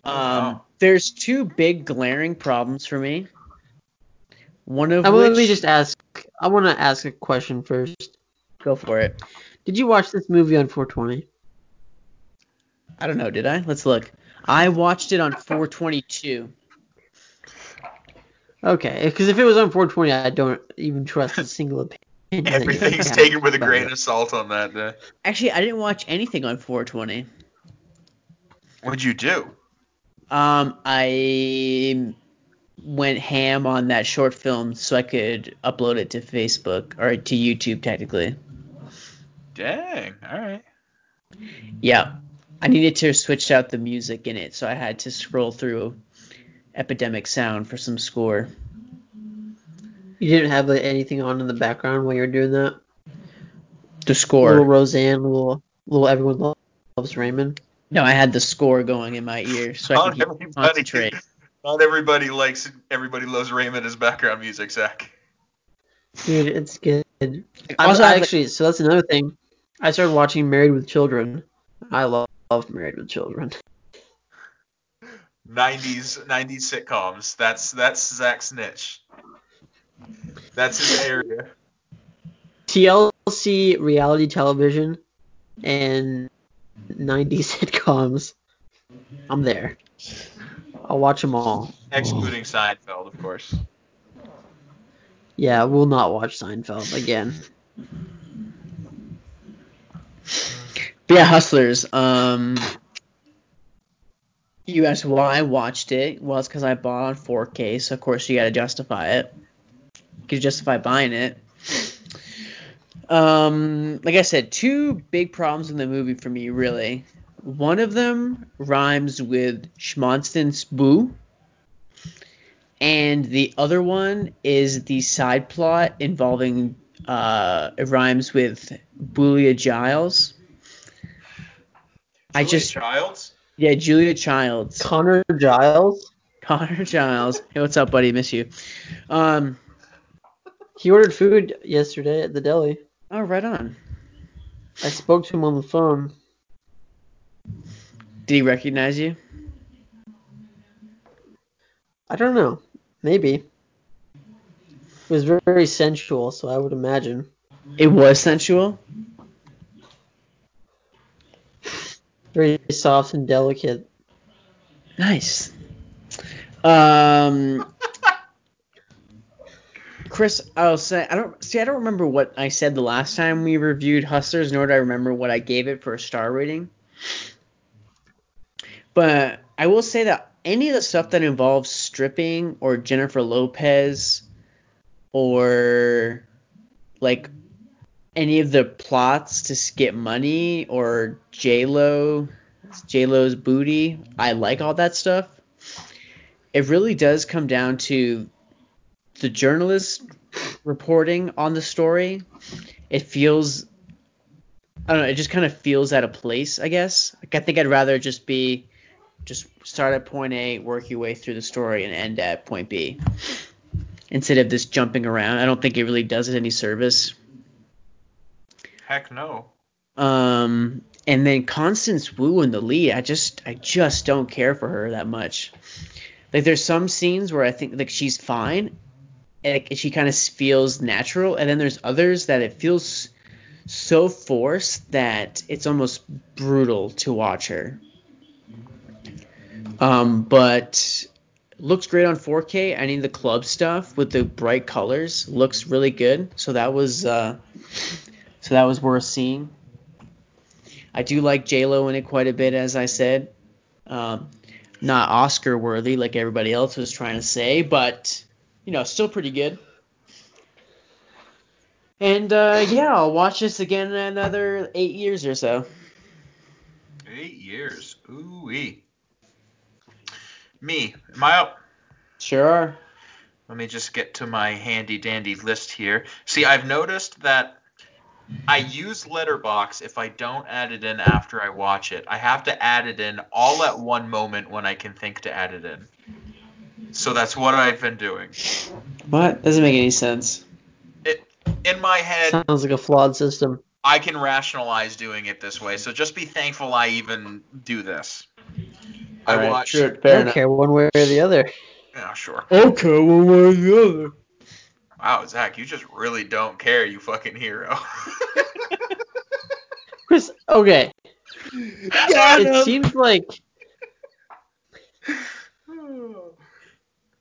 Um, wow. there's two big glaring problems for me. One of Uh, well, which, let me just ask. I want to ask a question first. Go for it. Did you watch this movie on 420? I don't know, did I? Let's look. I watched it on 422. Okay, because if it was on 420, I don't even trust a single opinion. Everything's taken with a grain it. of salt on that day. Actually, I didn't watch anything on 420. What'd you do? Um, I went ham on that short film so I could upload it to Facebook or to YouTube technically. Dang. All right. Yeah. I needed to switch out the music in it, so I had to scroll through Epidemic Sound for some score. You didn't have like, anything on in the background while you were doing that. The score. Little. Roseanne, little little everyone loves Raymond. No, I had the score going in my ear so I Not could everybody, concentrate. not everybody likes everybody loves Raymond as background music, Zach. Dude, it's good. I, also I have the- actually, so that's another thing. I started watching Married with Children. I love, love Married with Children. 90s 90s sitcoms. That's that's Zach's niche. That's his area. TLC reality television and 90s sitcoms. I'm there. I'll watch them all. Excluding Seinfeld, of course. Yeah, we'll not watch Seinfeld again. But yeah, Hustlers. Um, you asked why I watched it. Well, it's because I bought on 4K, so of course you got to justify it. You justify buying it. Um, like I said, two big problems in the movie for me, really. One of them rhymes with Schmonstens Boo. And the other one is the side plot involving uh, it rhymes with Julia Giles. I Julia just Childs. yeah, Julia Childs, Connor Giles, Connor Giles. Hey, what's up, buddy? Miss you. Um, he ordered food yesterday at the deli. oh, right on. I spoke to him on the phone. Did he recognize you? I don't know. Maybe. It was very, very sensual, so I would imagine. It was sensual. Very soft and delicate. Nice. Um, Chris, I'll say I don't see. I don't remember what I said the last time we reviewed Hustlers, nor do I remember what I gave it for a star rating. But I will say that any of the stuff that involves stripping or Jennifer Lopez or like any of the plots to get money or J Lo, J Lo's booty, I like all that stuff. It really does come down to the journalist reporting on the story. It feels, I don't know, it just kind of feels out of place, I guess. Like I think I'd rather just be, just start at point A, work your way through the story, and end at point B instead of this jumping around. I don't think it really does it any service. Heck no. Um, and then Constance Wu in the lead, I just I just don't care for her that much. Like there's some scenes where I think like she's fine, like, she kind of feels natural, and then there's others that it feels so forced that it's almost brutal to watch her. Um, but looks great on 4K. I need the club stuff with the bright colors. Looks really good. So that was uh, so that was worth seeing. I do like J Lo in it quite a bit, as I said. Um, not Oscar worthy like everybody else was trying to say, but you know, still pretty good. And uh, yeah, I'll watch this again in another eight years or so. Eight years. Ooh wee. Me, am I up? Sure. Let me just get to my handy dandy list here. See, I've noticed that I use Letterboxd if I don't add it in after I watch it. I have to add it in all at one moment when I can think to add it in. So that's what I've been doing. What? Doesn't make any sense. It in my head Sounds like a flawed system. I can rationalize doing it this way. So just be thankful I even do this. I Alright, watched sure, fair don't enough. care one way or the other. Yeah, sure. Okay, one way or the other. Wow, Zach, you just really don't care, you fucking hero. Chris, okay. Got It him. seems like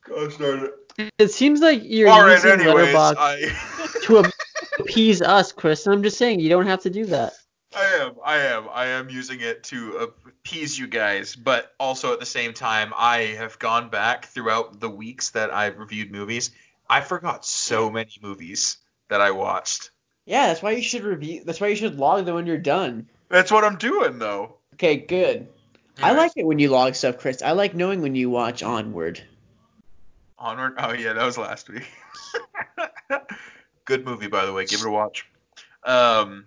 Gosh darn it. it seems like you're All right, using anyways, Letterboxd I, to appease us, Chris. And I'm just saying you don't have to do that. I am, I am, I am using it to appease you guys, but also at the same time, I have gone back throughout the weeks that I've reviewed movies. I forgot so many movies that I watched. Yeah, that's why you should review. That's why you should log them when you're done. That's what I'm doing though. Okay, good. I like it when you log stuff, Chris. I like knowing when you watch Onward. Onward. Oh yeah, that was last week. Good movie, by the way. Give it a watch. Um,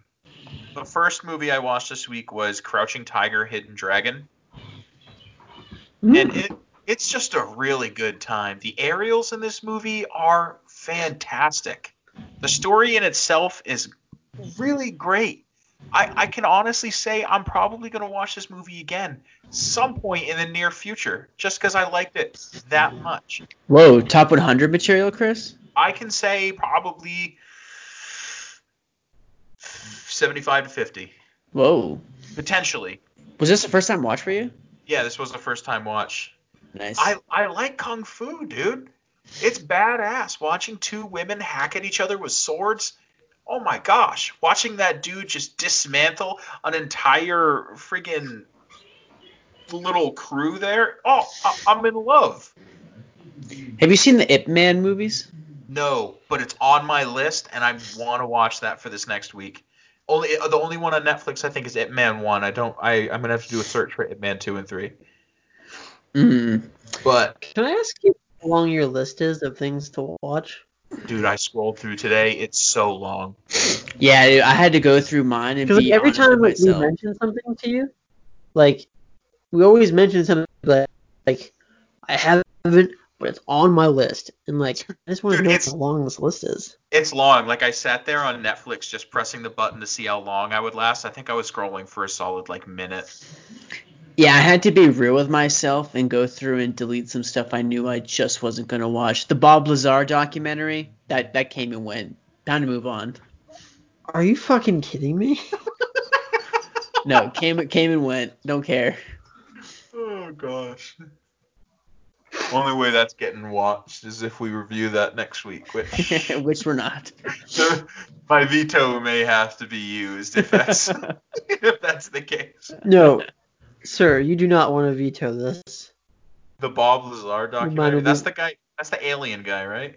the first movie I watched this week was Crouching Tiger, Hidden Dragon, and it it's just a really good time. The aerials in this movie are fantastic. The story in itself is really great. I, I can honestly say I'm probably going to watch this movie again some point in the near future just because I liked it that much. Whoa, top 100 material, Chris? I can say probably 75 to 50 Whoa. potentially. Was this the first time watch for you? Yeah, this was the first time watch. Nice. I I like kung fu, dude. It's badass watching two women hack at each other with swords. Oh my gosh, watching that dude just dismantle an entire friggin' little crew there. Oh, I, I'm in love. Have you seen the Ip Man movies? No, but it's on my list, and I want to watch that for this next week. Only the only one on Netflix I think is Ip Man one. I don't. I I'm gonna have to do a search for Ip Man two and three. Mm. But Can I ask you how long your list is of things to watch? dude, I scrolled through today. It's so long. Yeah, dude, I had to go through mine and be like, every time with we myself. mention something to you, like we always mention something like, like I haven't, but it's on my list, and like I just want to know it's- how long this list is. It's long. Like I sat there on Netflix just pressing the button to see how long I would last. I think I was scrolling for a solid like minute. Yeah, I had to be real with myself and go through and delete some stuff I knew I just wasn't gonna watch. The Bob Lazar documentary that that came and went. Time to move on. Are you fucking kidding me? No, came came and went. Don't care. oh gosh. Only way that's getting watched is if we review that next week, which Which we're not. my veto may have to be used if that's if that's the case. No, sir, you do not want to veto this. The Bob Lazar documentary. Reminded That's me- the guy. That's the alien guy, right?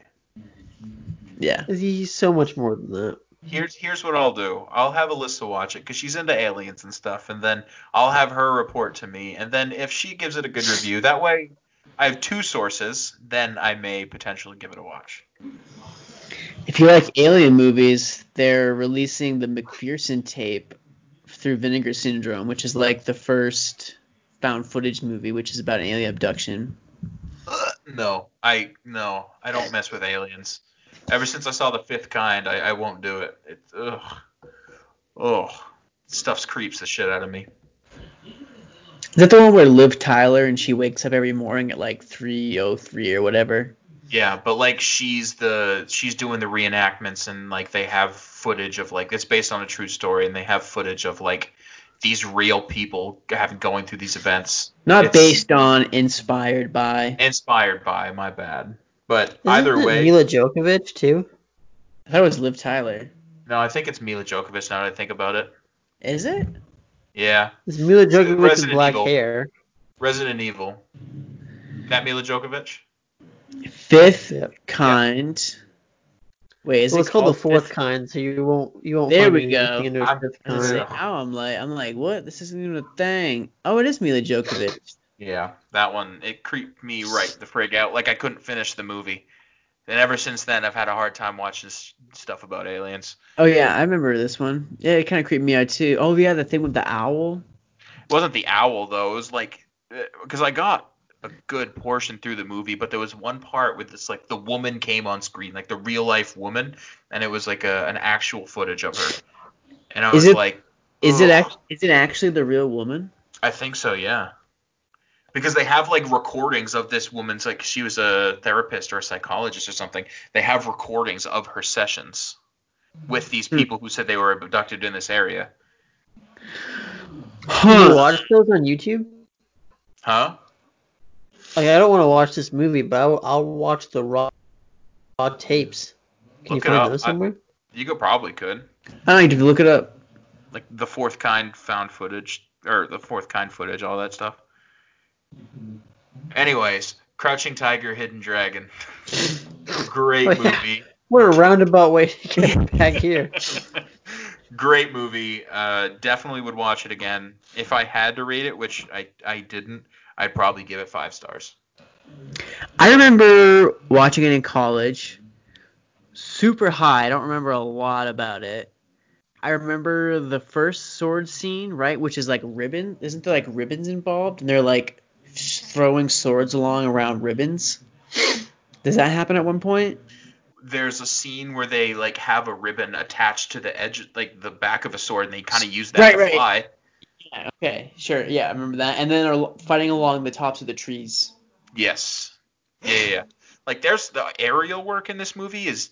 Yeah. He's so much more than that. Here's here's what I'll do. I'll have Alyssa watch it because she's into aliens and stuff, and then I'll have her report to me, and then if she gives it a good review, that way I have two sources. Then I may potentially give it a watch. If you like alien movies, they're releasing the McPherson tape through Vinegar Syndrome, which is like the first found footage movie, which is about an alien abduction. Ugh, no, I no, I don't mess with aliens. Ever since I saw the Fifth Kind, I, I won't do it. It's ugh, ugh, stuff's creeps the shit out of me. Is that the one where Liv Tyler and she wakes up every morning at like 3:03 or whatever? Yeah, but like she's the she's doing the reenactments and like they have footage of like it's based on a true story and they have footage of like these real people having going through these events. Not It's based on, inspired by. inspired by my bad. But Isn't either it way, Milla Jovovich too. I thought it was Liv Tyler. no, I think it's Milla Jovovich now that I think about it. Is it? Yeah, It's Milla Jovovich with Resident black Evil. hair. Resident Evil. That Milla Jovovich? Fifth Yep. kind. Wait, is well, it it's called the fourth Fifth? kind, so you won't you won't There we go. into a I'm- fifth I was kind. like, Now I'm like, I'm like, what? This isn't even a thing. Oh, it is Milla Jovovich. Yeah, that one it creeped me right the frig out. Like I couldn't finish the movie. And ever since then, I've had a hard time watching stuff about aliens. Oh yeah, I remember this one. Yeah, it kind of creeped me out too. Oh yeah, the thing with the owl. It wasn't the owl though. It was like uh, because I got a good portion through the movie, but there was one part with this like the woman came on screen, like the real life woman, and it was like a, an actual footage of her. And I Is was it- like, Is it act- Is it actually the real woman? I think so, yeah. Because they have like recordings of this woman's like she was a therapist or a psychologist or something. They have recordings of her sessions with these Hmm. people who said they were abducted in this area. Can you watch those on YouTube? Huh? Like, I don't want to watch this movie, but I'll, I'll watch the raw, raw tapes. Can Look you find up. those I- somewhere? You could probably could. I need to look it up. Like the fourth kind found footage or the fourth kind footage, all that stuff. Anyways, Crouching Tiger, Hidden Dragon. Great Oh, yeah. movie. What a roundabout way to get back here. Great movie. Uh, definitely would watch it again. If I had to rate it, which I, I didn't, I'd probably give it five stars. I remember watching it in college. Super high. I don't remember a lot about it. I remember the first sword scene, right, which is like ribbon. Isn't there like ribbons involved? And they're like throwing swords along around ribbons. Does that happen at one point? There's a scene where they like have a ribbon attached to the edge, like the back of a sword, and they kind of use that Right, to right. fly. Yeah, okay, sure. Yeah, I remember that. And then they're fighting along the tops of the trees. Yes. Yeah, yeah, yeah. Like there's the aerial work in this movie is,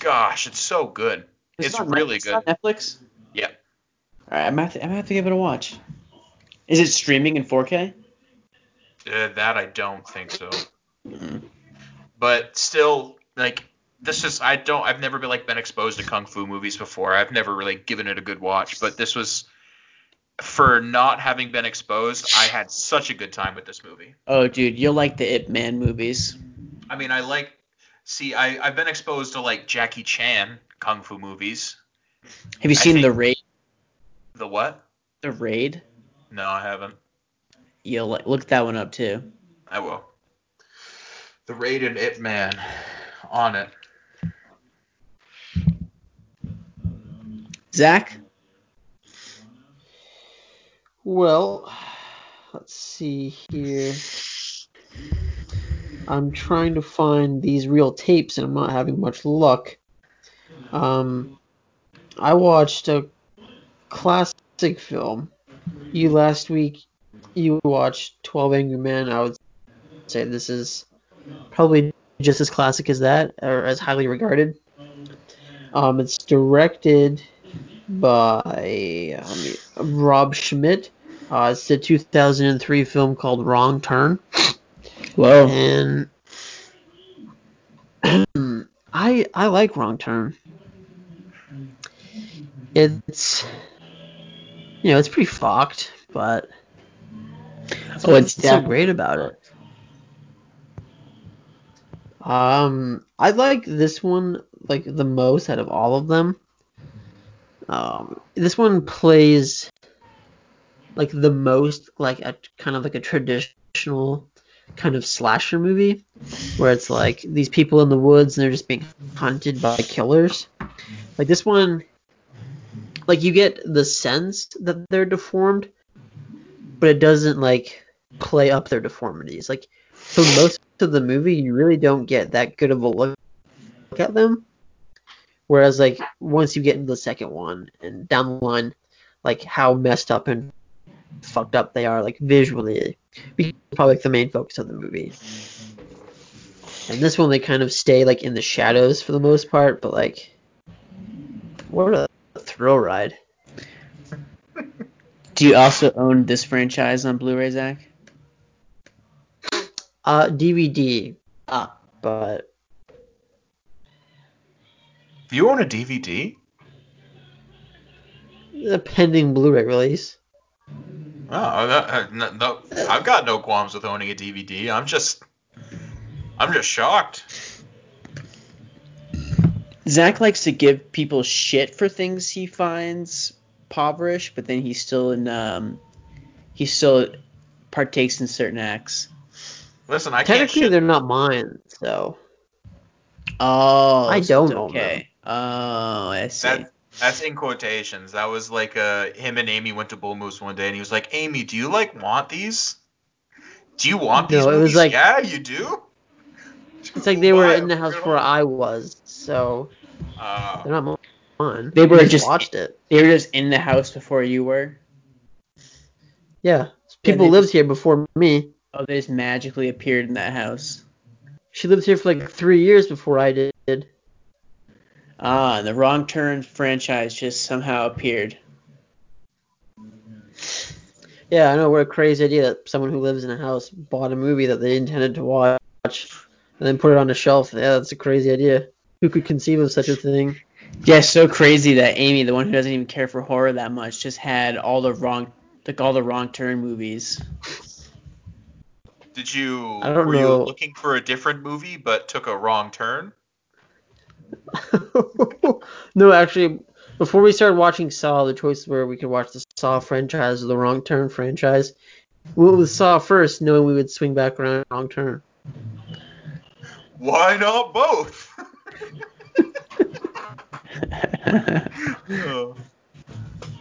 gosh, it's so good. It's really Netflix? good. on Netflix. Yeah. All right, I'm gonna, have to, I'm gonna have to give it a watch. Is it streaming in 4K? Uh, that I don't think so. Mm. But still, like this is I don't I've never been like been exposed to kung fu movies before. I've never really given it a good watch. But this was for not having been exposed. I had such a good time with this movie. Oh, dude, you'll like the Ip Man movies. I mean, I like see I I've been exposed to like Jackie Chan kung fu movies. Have you seen the raid? The what? The raid? No, I haven't. You'll like, look that one up too. I will. The Rated Ip Man on it. Zach? Well, let's see here. I'm trying to find these real tapes and I'm not having much luck. Um, I watched a classic film. You last week, you watch 12 Angry Men. I would say this is probably just as classic as that, or as highly regarded. Um, it's directed by um, Rob Schmidt. Uh, it's the 2003 film called Wrong Turn. Whoa. And I I like Wrong Turn. It's you know it's pretty fucked, but Oh, it's so great about it. Um, I like this one like the most out of all of them. Um, this one plays like the most like a kind of like a traditional kind of slasher movie where it's like these people in the woods and they're just being hunted by killers. Like this one like you get the sense that they're deformed, but it doesn't like play up their deformities. Like for most of the movie you really don't get that good of a look at them. Whereas like once you get into the second one and down the line, like how messed up and fucked up they are, like visually, becomes probably like the main focus of the movie. And this one they kind of stay like in the shadows for the most part, but like what a thrill ride. Do you also own this franchise on Blu-ray, Zach? Uh DVD, Ah. but Do you own a DVD? The pending Blu-ray release. Oh, that, uh, no, no, I've got no qualms with owning a DVD. I'm just, I'm just shocked. Zach likes to give people shit for things he finds impoverished, but then he still in um he still partakes in certain acts. Listen, I can't. Technically, they're not mine, so Oh, I don't it's own okay. Oh, I see. That, that's in quotations. That was like uh, him and Amy went to Bull Moose one day, and he was like, "Amy, do you like want these? Do you want these No, it was movies? like- yeah, you do. it's like they were Why? in the house where I was, so Uh, they're not mine. They were I just- watched it. They were just in the house before you were. Yeah, people they lived just- here before me. Oh, they just magically appeared in that house. She lived here for like three years before I did. Ah, and the Wrong Turn franchise just somehow appeared. Yeah, I know. What a crazy idea that someone who lives in a house bought a movie that they intended to watch and then put it on a shelf. Yeah, that's a crazy idea. Who could conceive of such a thing? Yeah, so crazy that Amy, the one who doesn't even care for horror that much, just had all the wrong, like all the Wrong Turn movies. Did you? I don't were know. you looking for a different movie but took a wrong turn? no, actually, before we started watching Saw, the choices were we could watch the Saw franchise or the Wrong Turn franchise. We went with Saw first, knowing we would swing back around Wrong Turn. Why not both? Oh,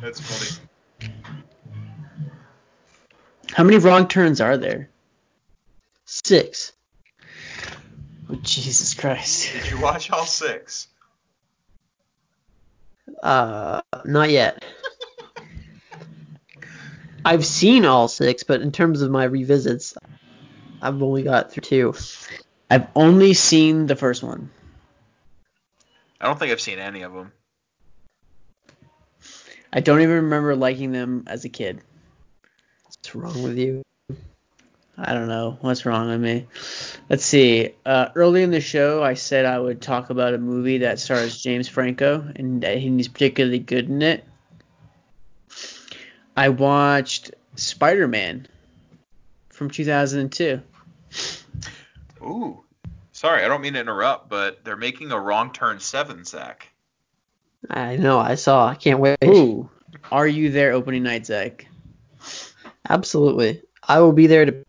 that's funny. How many Wrong Turns are there? Six. Oh, Jesus Christ. Did you watch all six? Uh, not yet. I've seen all six, but in terms of my revisits, I've only got through two. I've only seen the first one. I don't think I've seen any of them. I don't even remember liking them as a kid. What's wrong with you? I don't know what's wrong with me. Let's see. Uh, early in the show, I said I would talk about a movie that stars James Franco, and that he's particularly good in it. I watched Spider-Man from 2002. Ooh. Sorry, I don't mean to interrupt, but they're making a wrong turn seven, Zach. I know, I saw. I can't wait. Ooh, are you there opening night, Zach? Absolutely. I will be there to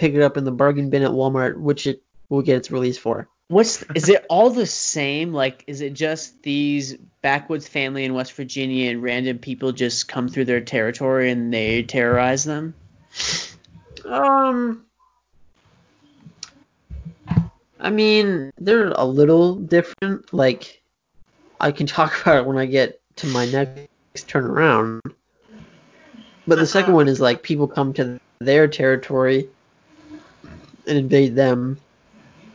pick it up in the bargain bin at Walmart, which it will get its release for. What's is it all the same? Like, is it just these backwoods family in West Virginia and random people just come through their territory and they terrorize them? Um, I mean, they're a little different. Like, I can talk about it when I get to my next turn around. But the second one is like people come to their territory and invade them.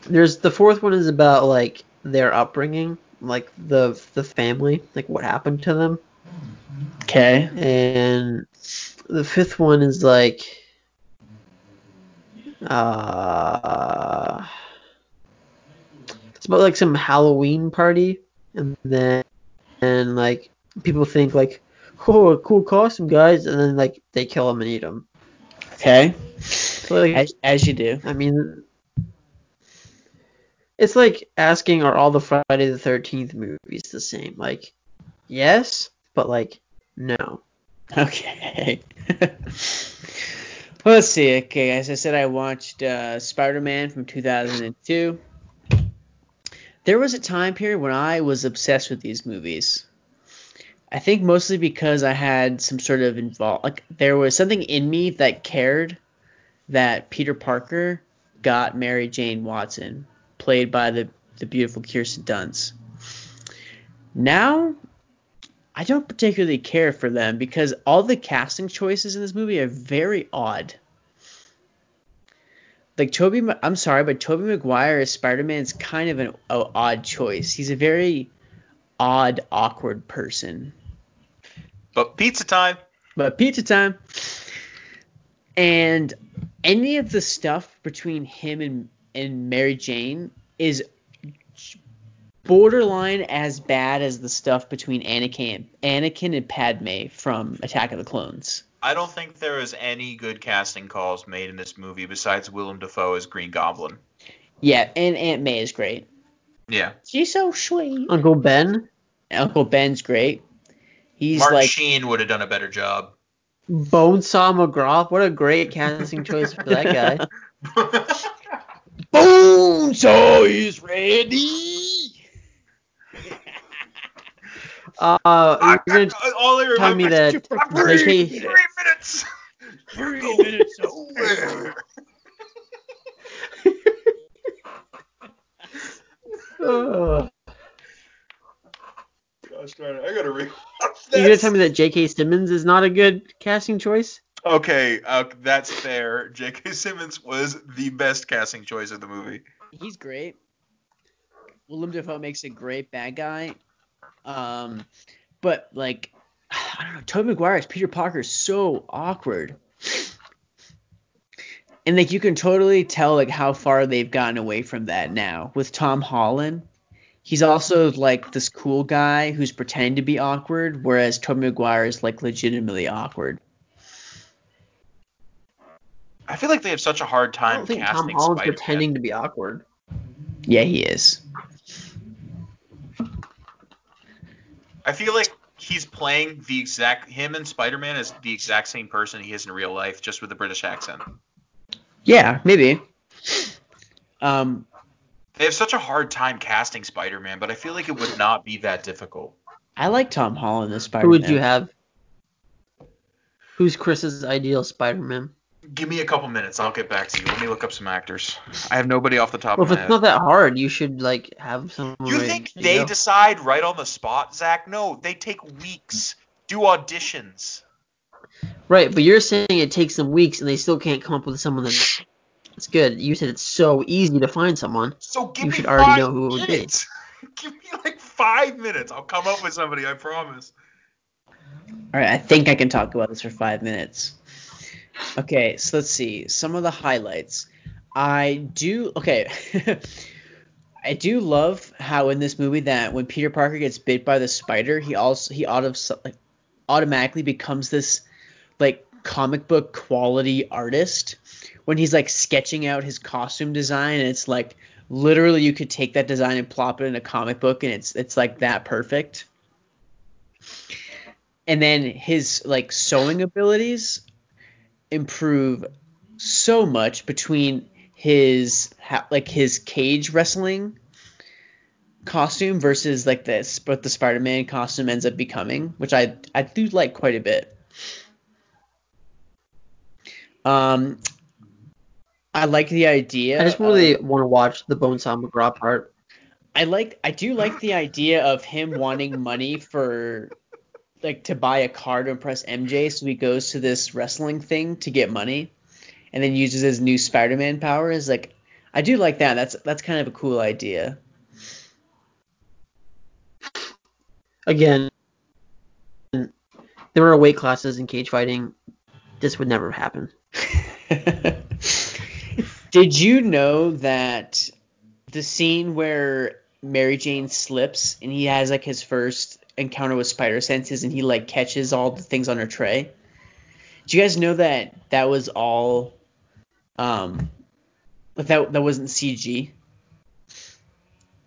There's the fourth one is about like their upbringing, like the the family, like what happened to them. Okay. And the fifth one is like Uh, it's about like some Halloween party, and then and like people think like, oh, cool costume, guys, and then like they kill him and eat him. Okay. Like, As, as you do. I mean, it's like asking are all the Friday the Thirteenth movies the same? Like, yes, but like, no. Okay. let's see. Okay, as I said, I watched uh, Spider-Man from 2002. There was a time period when I was obsessed with these movies. I think mostly because I had some sort of involved, like there was something in me that cared that Peter Parker got Mary Jane Watson, played by the the beautiful Kirsten Dunst. Now, I don't particularly care for them because all the casting choices in this movie are very odd. Like Tobey, I'm sorry, but Tobey Maguire as Spider-Man is kind of an odd choice. He's a very odd, awkward person. But pizza time. But pizza time. And any of the stuff between him and, and Mary Jane is borderline as bad as the stuff between Anakin Anakin and Padme from Attack of the Clones. I don't think there is any good casting calls made in this movie besides Willem Dafoe as Green Goblin. Yeah, and Aunt May is great. Yeah. She's so sweet. Uncle Ben, Uncle Ben's great. He's Martin like Sheen would have done a better job. Bonesaw McGraw. What a great casting choice for that guy. Bonesaw is ready. Uh, you're gonna all I tell me that Three JK minutes. Three minutes over. Ugh. Gosh darn it, I gotta rewatch You're gonna tell me that J.K. Simmons is not a good casting choice? Okay, uh, that's fair. J.K. Simmons was the best casting choice of the movie. He's great. Willem Dafoe makes a great bad guy. Um, but like, I don't know. Tobey Maguire as Peter Parker is so awkward. And like you can totally tell like how far they've gotten away from that now with Tom Holland. He's also like this cool guy who's pretending to be awkward, whereas Tobey Maguire is like legitimately awkward. I feel like they have such a hard time. I don't think Tom casting Holland's Spider-Man. pretending to be awkward. Yeah, he is. I feel like he's playing the exact him and Spider-Man is the exact same person he is in real life, just with a British accent. Yeah, maybe. Um, They have such a hard time casting Spider-Man, but I feel like it would not be that difficult. I like Tom Holland as Who Spider-Man. Who would you have? Who's Chris's ideal Spider-Man? Give me a couple minutes, I'll get back to you. Let me look up some actors. I have nobody off the top Well, of if it's not that hard, you should like have some. You ready think to they go. decide right on the spot, Zach? No, they take weeks. Do auditions. Right, but you're saying it takes them weeks and they still can't come up with someone that's, that's good. You said it's so easy to find someone. So give You me should already five know who it would be. minutes. give me like five minutes. I'll come up with somebody. I promise. All right, I think I can talk about this for five minutes. Okay, so let's see some of the highlights. I do okay. I do love how in this movie that when Peter Parker gets bit by the spider, he also he auto, like, automatically becomes this like comic book quality artist when he's like sketching out his costume design and it's like literally you could take that design and plop it in a comic book and it's it's like that perfect and then his like sewing abilities improve so much between his like his cage wrestling costume versus like this what the Spider-Man costume ends up becoming, which I I do like quite a bit. Um, I like the idea. I just really want to watch the Bonesaw McGraw part. I like I do like the idea of him wanting money for like to buy a car to impress MJ, so he goes to this wrestling thing to get money, and then uses his new Spider-Man powers. Like I do like that. That's that's kind of a cool idea. Again, there are weight classes in cage fighting. This would never happen. Did you know that the scene where Mary Jane slips and he has like his first encounter with spider senses and he like catches all the things on her tray? Do you guys know that that was all um that that wasn't CG?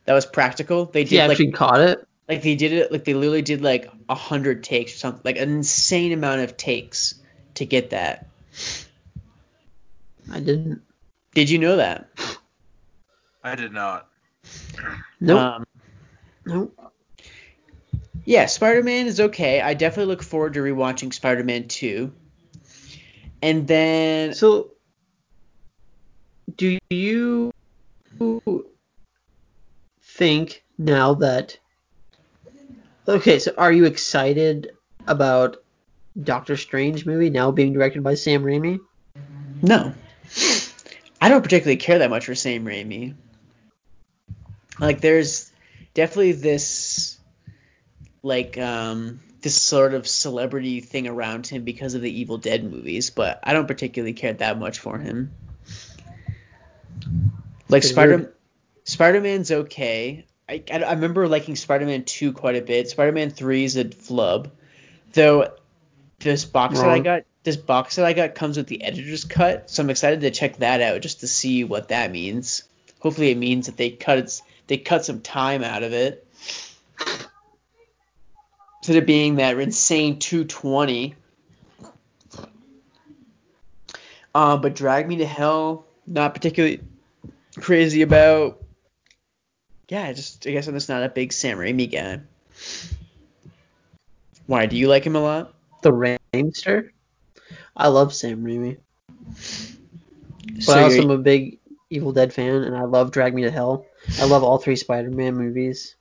That was practical. They did He like caught it. like they did it like they literally did like a hundred takes or something like an insane amount of takes to get that. I didn't. Did you know that? I did not. Nope. Um, nope. yeah, Spider Man is okay. I definitely look forward to rewatching Spider Man 2. And then So, do you think now that? Okay, so are you excited about Doctor Strange movie now being directed by Sam Raimi? no. I don't particularly care that much for Sam Raimi. Like there's definitely this like um this sort of celebrity thing around him because of the Evil Dead movies, but I don't particularly care that much for him. Like It's Spider weird. Spider Man's okay. I, I, I remember liking Spider Man 2 quite a bit. Spider Man 3 is a flub. Though this box that I got this box that I got comes with the editor's cut, so I'm excited to check that out just to see what that means. Hopefully it means that they cut they cut some time out of it. Instead of being that insane 220. Uh, but Drag Me to Hell, not particularly crazy about. Yeah, just I guess I'm just not a big Sam Raimi guy. Why? Do you like him a lot? The Raimster. I love Sam Raimi, but so I also am a big Evil Dead fan, and I love Drag Me to Hell. I love all three Spider-Man movies.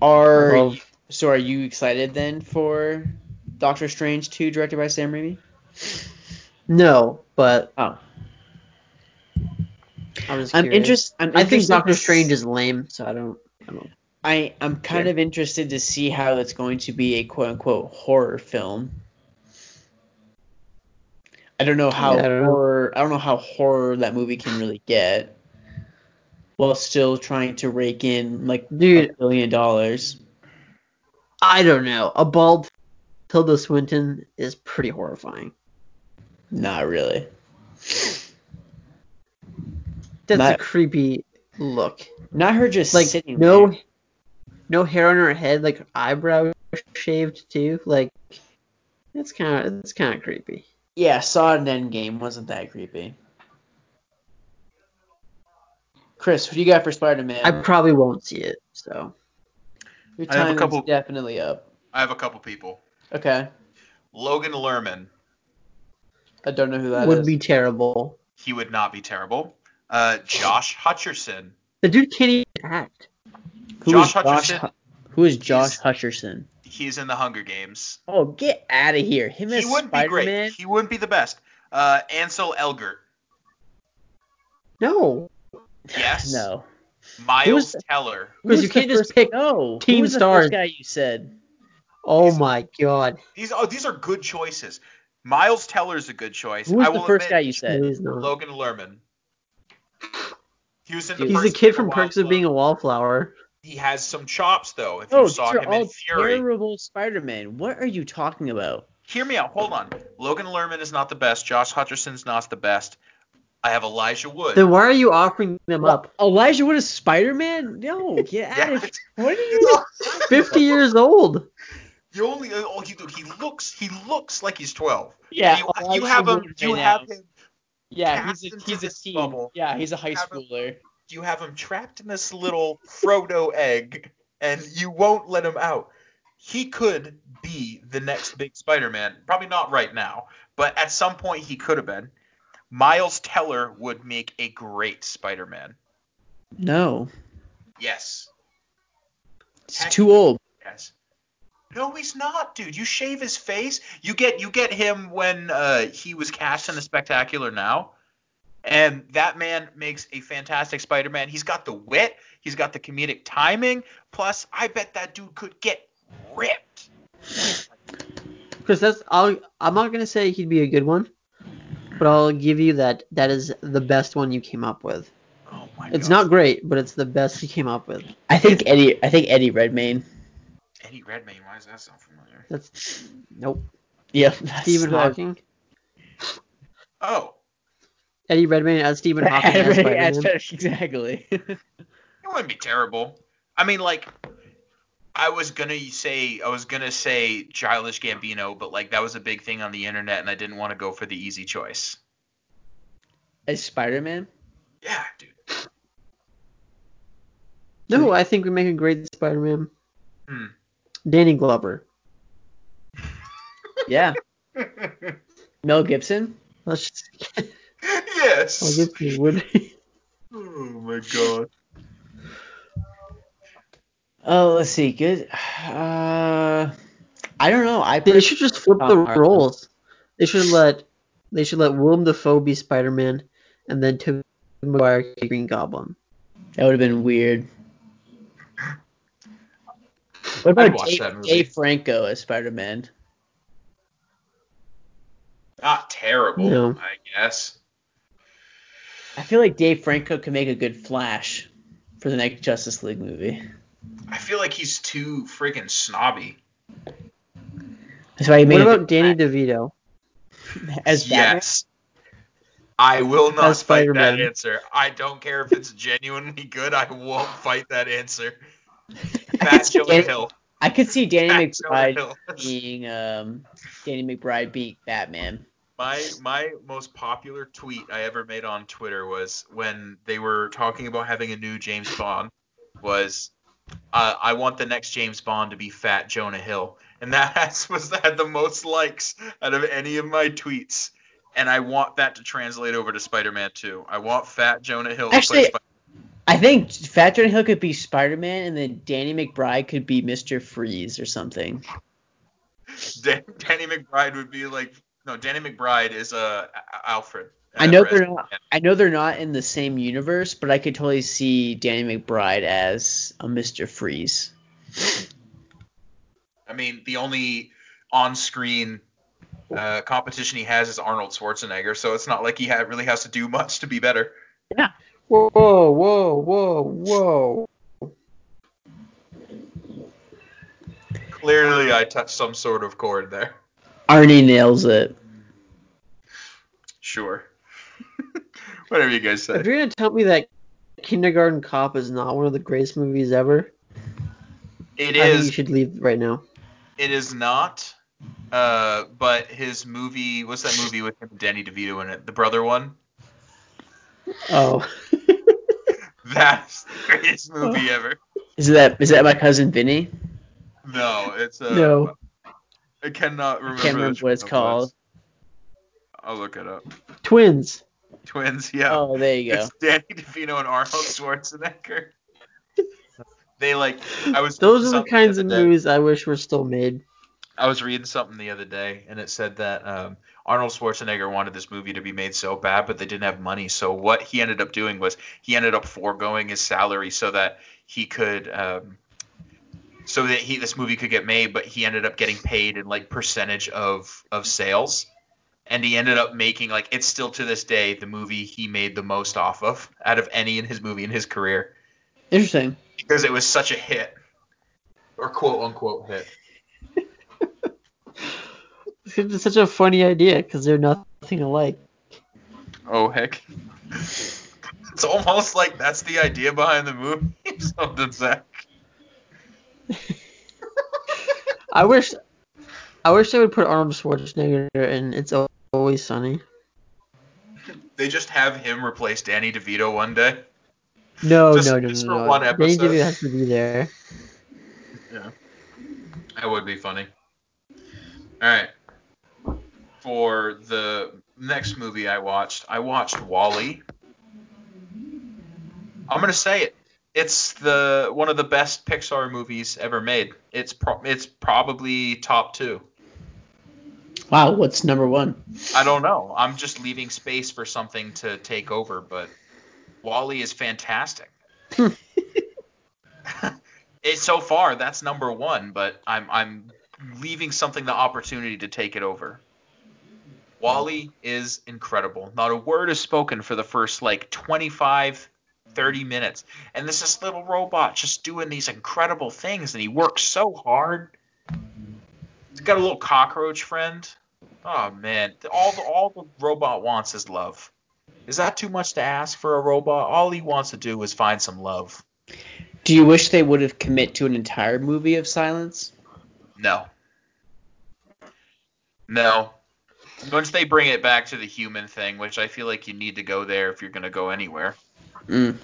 Are love so are you excited then for Doctor Strange 2 directed by Sam Raimi? no, but Oh. I'm curious. interested. I'm I think Doctor Strange is lame, so I don't. I don't. I I'm kind Yeah. of interested to see how it's going to be a quote unquote horror film. I don't know how Yeah, I don't know. horror I don't know how horror that movie can really get while still trying to rake in like Dude. a billion dollars. I don't know. A bald Tilda Swinton is pretty horrifying. Not really. That's Not- a creepy look. Not her just Like sitting no, there. no hair on her head, like eyebrows shaved too. Like it's kind of it's kind of creepy. Yeah, saw it in Endgame wasn't that creepy. Chris, what do you got for Spider Man? I probably won't see it. So Your I have a time couple- is definitely up. I have a couple people. Okay. Logan Lerman. I don't know who that is. would be terrible. He would not be terrible. Uh, Josh Hutcherson. The dude can't even act. Who Josh is Josh? Hutcherson. Hu- Who is Josh He's- Hutcherson? He's in the Hunger Games. Oh, get out of here! Him as He wouldn't be Spider-Man. great. He wouldn't be the best. Uh, Ansel Elgort. No, Yes. No. Miles Who's- Teller. because you can't just pick. No. team Who was the stars. first guy you said? Oh my god, These oh these are good choices. Miles Teller's a good choice. Who was I the will first guy you said? he's. Logan Lerman. He was in the Dude. He's the kid from Perks of Being a Wallflower. He has some chops though. If you Oh, saw these are him in all Fury. terrible Spider-Man. What are you talking about? Hear me out. Hold on. Logan Lerman is not the best. Josh Hutcherson's not the best. I have Elijah Wood. Then why are you offering them up? Elijah Wood is Spider-Man? No, get out Yeah. of here. What are you? Fifty years old. You only oh he dude, he looks he looks like he's 12. Yeah, you, you Elijah have him you have him Yeah, he's a into he's a this teen. bubble. Yeah, he's a high Have him- schooler. You have him trapped in this little Frodo egg and you won't let him out. He could be the next big Spider-Man. Probably not right now, but at some point he could have been. Miles Teller would make a great Spider-Man. No, Yes. it's too old. Yes. No, he's not, dude. You shave his face. You get you get him when uh, he was cast in the Spectacular Now, and that man makes a fantastic Spider-Man. He's got the wit. He's got the comedic timing. Plus, I bet that dude could get ripped. Because that's I'll, I'm not gonna say he'd be a good one, but I'll give you that that is the best one you came up with. Oh my It's God. not great, but it's the best you came up with. I think Eddie. I think Eddie Redmayne. Eddie Redmayne. Why does that sound familiar? That's nope. Yeah. that's Stephen what Hawking. Oh, Eddie Redmayne as Stephen Hawking as Eddie- Spider-Man. exactly. it wouldn't be terrible. I mean, like, I was gonna say I was gonna say Childish Gambino, but like that was a big thing on the internet, and I didn't want to go for the easy choice. As Spider-Man. Yeah, dude. No, I think we make a great Spider-Man. Hmm. Danny Glover. Yeah. Mel Gibson. Let's just, yes. I'll give you would. Oh my god. Oh, let's see. Good. Uh, I don't know. I They should just flip the Tom roles. They should let they should let Willem Dafoe be Spider-Man, and then Tobey Maguire be Green Goblin. That would have been weird. What I'd about watch Dave, that movie. Dave Franco as Spider-Man? Not terrible, No. I guess. I feel like Dave Franco could make a good Flash for the next Justice League movie. I feel like he's too freaking snobby. That's why he made What about Danny DeVito? as Batman. yes. I will not As fight that Spider-Man. answer. I don't care if it's genuinely good. I won't fight that answer. Fat see Jonah Hill. I could see Danny Fat McBride Hill. being um, Danny McBride being Batman. My my most popular tweet I ever made on Twitter was when they were talking about having a new James Bond was uh, I want the next James Bond to be Fat Jonah Hill, and that has, was had the most likes out of any of my tweets. And I want that to translate over to Spider-Man 2. I want Fat Jonah Hill to Actually, play Spider- I think Fat Jonah Hill could be Spider-Man, and then Danny McBride could be Mister Freeze or something. Dan- Danny McBride would be like no, Danny McBride is uh A- Alfred. I know they're not. I know they're not in the same universe, but I could totally see Danny McBride as a Mister Freeze. I mean, the only on-screen uh, competition he has is Arnold Schwarzenegger, so it's not like he ha- really has to do much to be better. Yeah. Whoa, whoa, whoa, whoa! Clearly, I touched some sort of chord there. Arnie nails it. Sure. Whatever you guys say. If you're gonna tell me that Kindergarten Cop is not one of the greatest movies ever, It I think you should leave right now. It is not. Uh, but his movie, what's that movie with him and Danny DeVito in it? The brother one. Oh, That's the greatest movie ever. Is that is that my cousin Vinny? No, it's uh. No. I cannot remember. Can't remember what it's called. was. I'll look it up. twins. Twins, yeah. Oh, there you go. It's Danny DeVito and Arnold Schwarzenegger. they like I was Those are the kinds of day- movies I wish were still made. I was reading something the other day and it said that um, Arnold Schwarzenegger wanted this movie to be made so bad, but they didn't have money. So what he ended up doing was he ended up foregoing his salary so that he could um, so that he this movie could get made, but he ended up getting paid in like percentage of of sales. And he ended up making like it's still to this day the movie he made the most off of out of any in his movie in his career Interesting. because it was such a hit or quote unquote hit. It's such a funny idea because they're nothing alike. Oh heck. It's almost like that's the idea behind the movie. Something Zach. I wish, I wish they would put Arnold Schwarzenegger in It's Always Sunny. They just have him replace Danny DeVito one day. No, Just- no, no, just no, for no. one Danny. DeVito has to be there. Yeah, that would be funny. Alright. For the next movie I watched, I watched WALL-E. I'm gonna say it. It's the one of the best Pixar movies ever made. It's pro- it's probably top two. Wow, what's number one? I don't know. I'm just leaving space for something to take over, but WALL-E is fantastic. Hmm. it so far that's number one, but I'm I'm leaving something the opportunity to take it over. WALL-E is incredible. Not a word is spoken for the first like 25, 30 minutes. And this is little robot just doing these incredible things, and he works so hard. He's got a little cockroach friend. Oh man, all the, all the robot wants is love. Is that too much to ask for a robot? All he wants to do is find some love. Do you wish they would have commit to an entire movie of silence? No. No. Once they bring it back to the human thing, which I feel like you need to go there if you're going to go anywhere. Mm.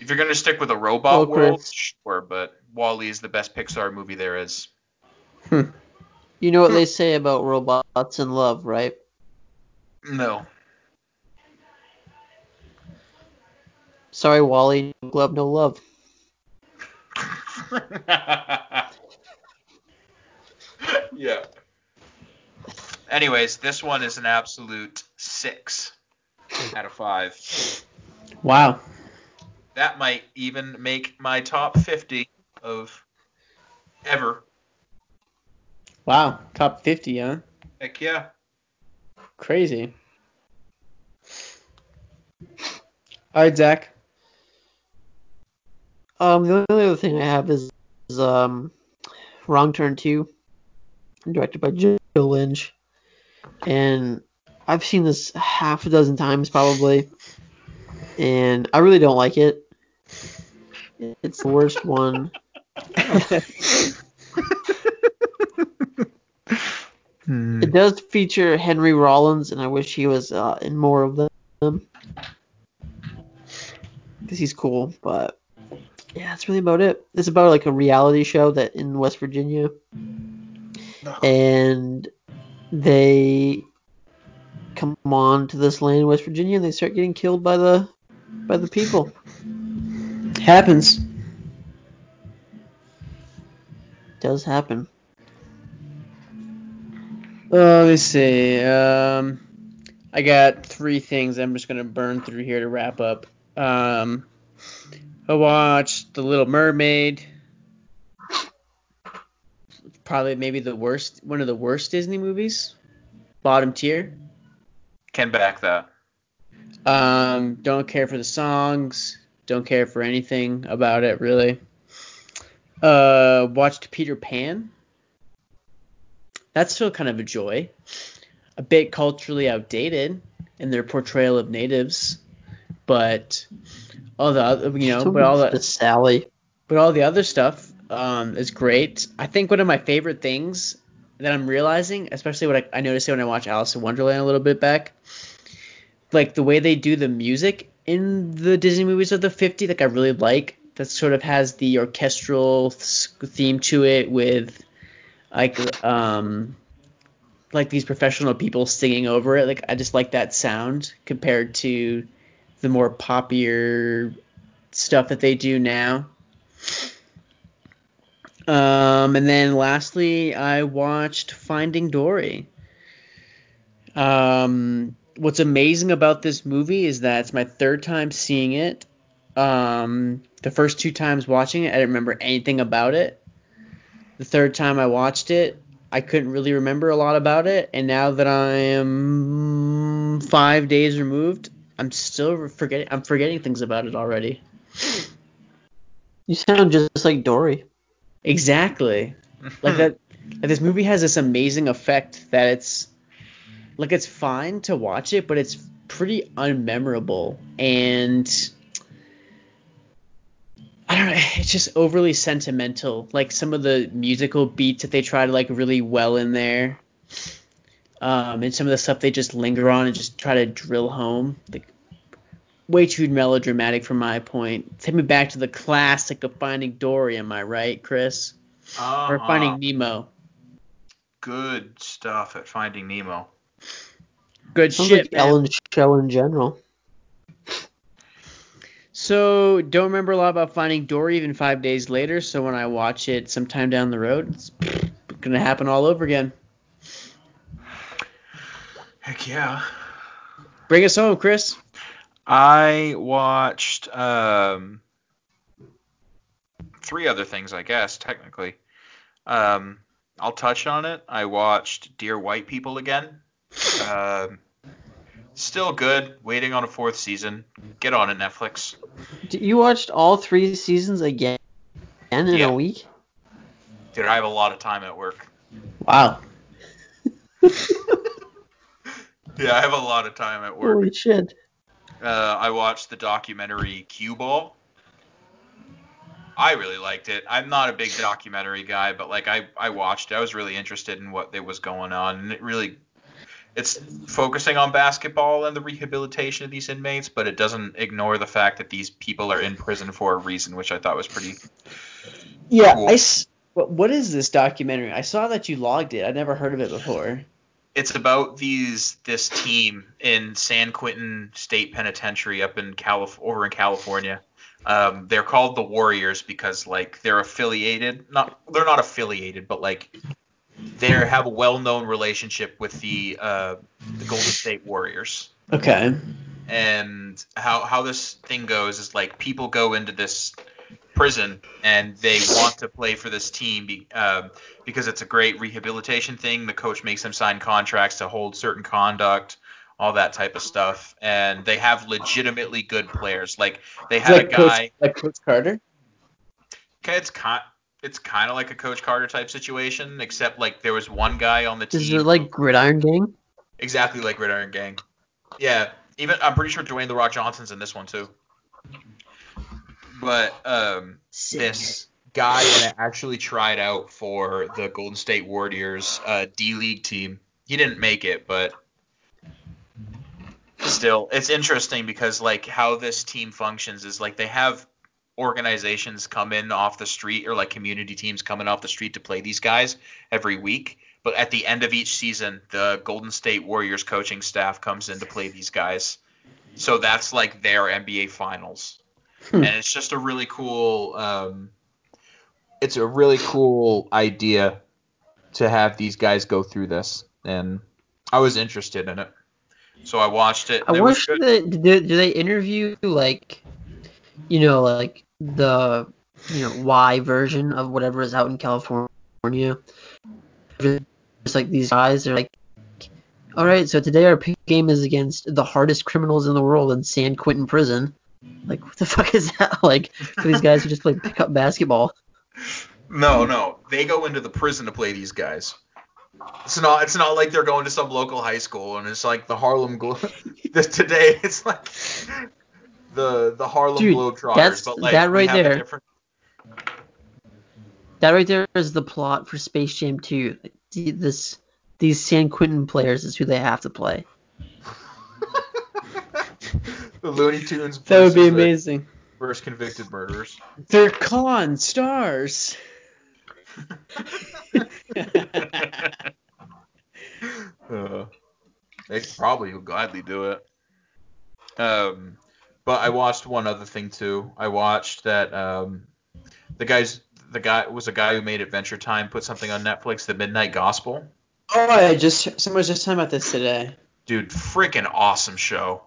If you're going to stick with a robot Well, world, sure, but WALL-E is the best Pixar movie there is. You know what they say about robots and love, right? No. Sorry, WALL-E, no glove, no love. yeah. Anyways, this one is an absolute six out of five. Wow. That might even make my top 50 of ever. Wow. Top 50, huh? Heck yeah. Crazy. All right, Zach. Um, the only other thing I have is, is um, Wrong Turn 2, directed by Joe Lynch. And I've seen this half a dozen times probably, and I really don't like it. It's the worst one. Hmm. It does feature Henry Rollins, and I wish he was uh, in more of them. Because he's cool, but yeah, that's really about it. It's about like a reality show that in West Virginia, and they come on to this land in West Virginia, and they start getting killed by the by the people. Happens. does happen. Uh, let me see. Um, I got three things I'm just gonna burn through here to wrap up. Um, I watched The Little Mermaid. Probably maybe the worst, one of the worst Disney movies. Bottom tier. Can back that. Um, don't care for the songs. Don't care for anything about it really. Uh, watched Peter Pan. That's still kind of a joy. A bit culturally outdated in their portrayal of natives, but all the other, you know, So but all the the Sally. but all the other stuff um, is great. I think one of my favorite things that I'm realizing, especially what I, I noticed when I watched Alice in Wonderland a little bit back, like the way they do the music in the Disney movies of the 50s, like I really like. That sort of has the orchestral theme to it with like um like these professional people singing over it. Like I just like that sound compared to the more poppier stuff that they do now. Um, and then lastly, I watched Finding Dory. Um, what's amazing about this movie is that it's my third time seeing it. Um, the first two times watching it, I didn't remember anything about it. The third time I watched it, I couldn't really remember a lot about it. And now that I am five days removed, I'm still forgetting. I'm forgetting things about it already. You sound just like Dory. Exactly. Like that. Like this movie has this amazing effect that it's like it's fine to watch it, but it's pretty unmemorable and I don't know. It's just overly sentimental. Like some of the musical beats that they try to like really well in there, um, and some of the stuff they just linger on and just try to drill home. Like way too melodramatic for my point. Take me back to the classic of Finding Dory. Am I right, Chris? Uh-huh. Or Finding Nemo. Good stuff at Finding Nemo. Good Sounds shit, like man. Ellen's show in general. So don't remember a lot about Finding Dory even five days later. So when I watch it sometime down the road, it's gonna happen all over again. Heck yeah. Bring us home, Chris. I watched um, three other things, I guess, technically. Um, I'll touch on it. I watched Dear White People again. Um, still good. Waiting on a fourth season. Get on it, Netflix. You watched all three seasons again in Yeah. a week? Dude, I have a lot of time at work. Wow. Yeah, I have a lot of time at work. Holy shit. Uh, I watched the documentary Q-Ball. I really liked it. I'm not a big documentary guy, but like I, I watched it. I was really interested in what there was going on, and it really, it's focusing on basketball and the rehabilitation of these inmates, but it doesn't ignore the fact that these people are in prison for a reason, which I thought was pretty. Yeah, Cool. I s- what, is this documentary? I saw that you logged it. I'd never heard of it before. It's about these this team in San Quentin State Penitentiary up in Calif- over in California. Um, they're called the Warriors because like they're affiliated. Not they're not affiliated, but like they have a well-known relationship with the uh, the Golden State Warriors. Okay. And how how this thing goes is like people go into this prison and they want to play for this team be, um, because it's a great rehabilitation thing. The coach makes them sign contracts to hold certain conduct, all that type of stuff, and they have legitimately good players. Like they had a that Coach, guy. like Coach Carter? Okay, it's kind it's kind of like a Coach Carter type situation, except like there was one guy on the team. Is it like Gridiron Gang? Exactly like Gridiron Gang. Yeah, even I'm pretty sure Dwayne the Rock Johnson's in this one too. But um, this guy that actually tried out for the Golden State Warriors uh, D League team, he didn't make it, but still, it's interesting because like how this team functions is like they have organizations come in off the street or like community teams coming off the street to play these guys every week. But at the end of each season, the Golden State Warriors coaching staff comes in to play these guys. So that's like their NBA finals. And it's just a really cool um, it's a really cool idea to have these guys go through this and I was interested in it. So I watched it. I wish that do, do they interview like you know like the you know Y version of whatever is out in California. Just like these guys are like all right, so today our pick game is against the hardest criminals in the world in San Quentin prison. Like what the fuck is that like for these guys who just play pickup basketball? No, no. They go into the prison to play these guys. It's not. It's not like they're going to some local high school and it's like the Harlem Glo- today. It's like the the Harlem Dude, Globetrotters, that's- but like that right there. different- That right there is the plot for Space Jam 2. This these San Quentin players is who they have to play. the Looney Tunes. That would be amazing. First convicted murderers. They're con stars. Uh, they probably would gladly do it. Um, but I watched one other thing too. I watched that um, the guys, the guy was a guy who made Adventure Time put something on Netflix, The Midnight Gospel. Oh, I just someone was just talking about this today. Dude, freaking awesome show.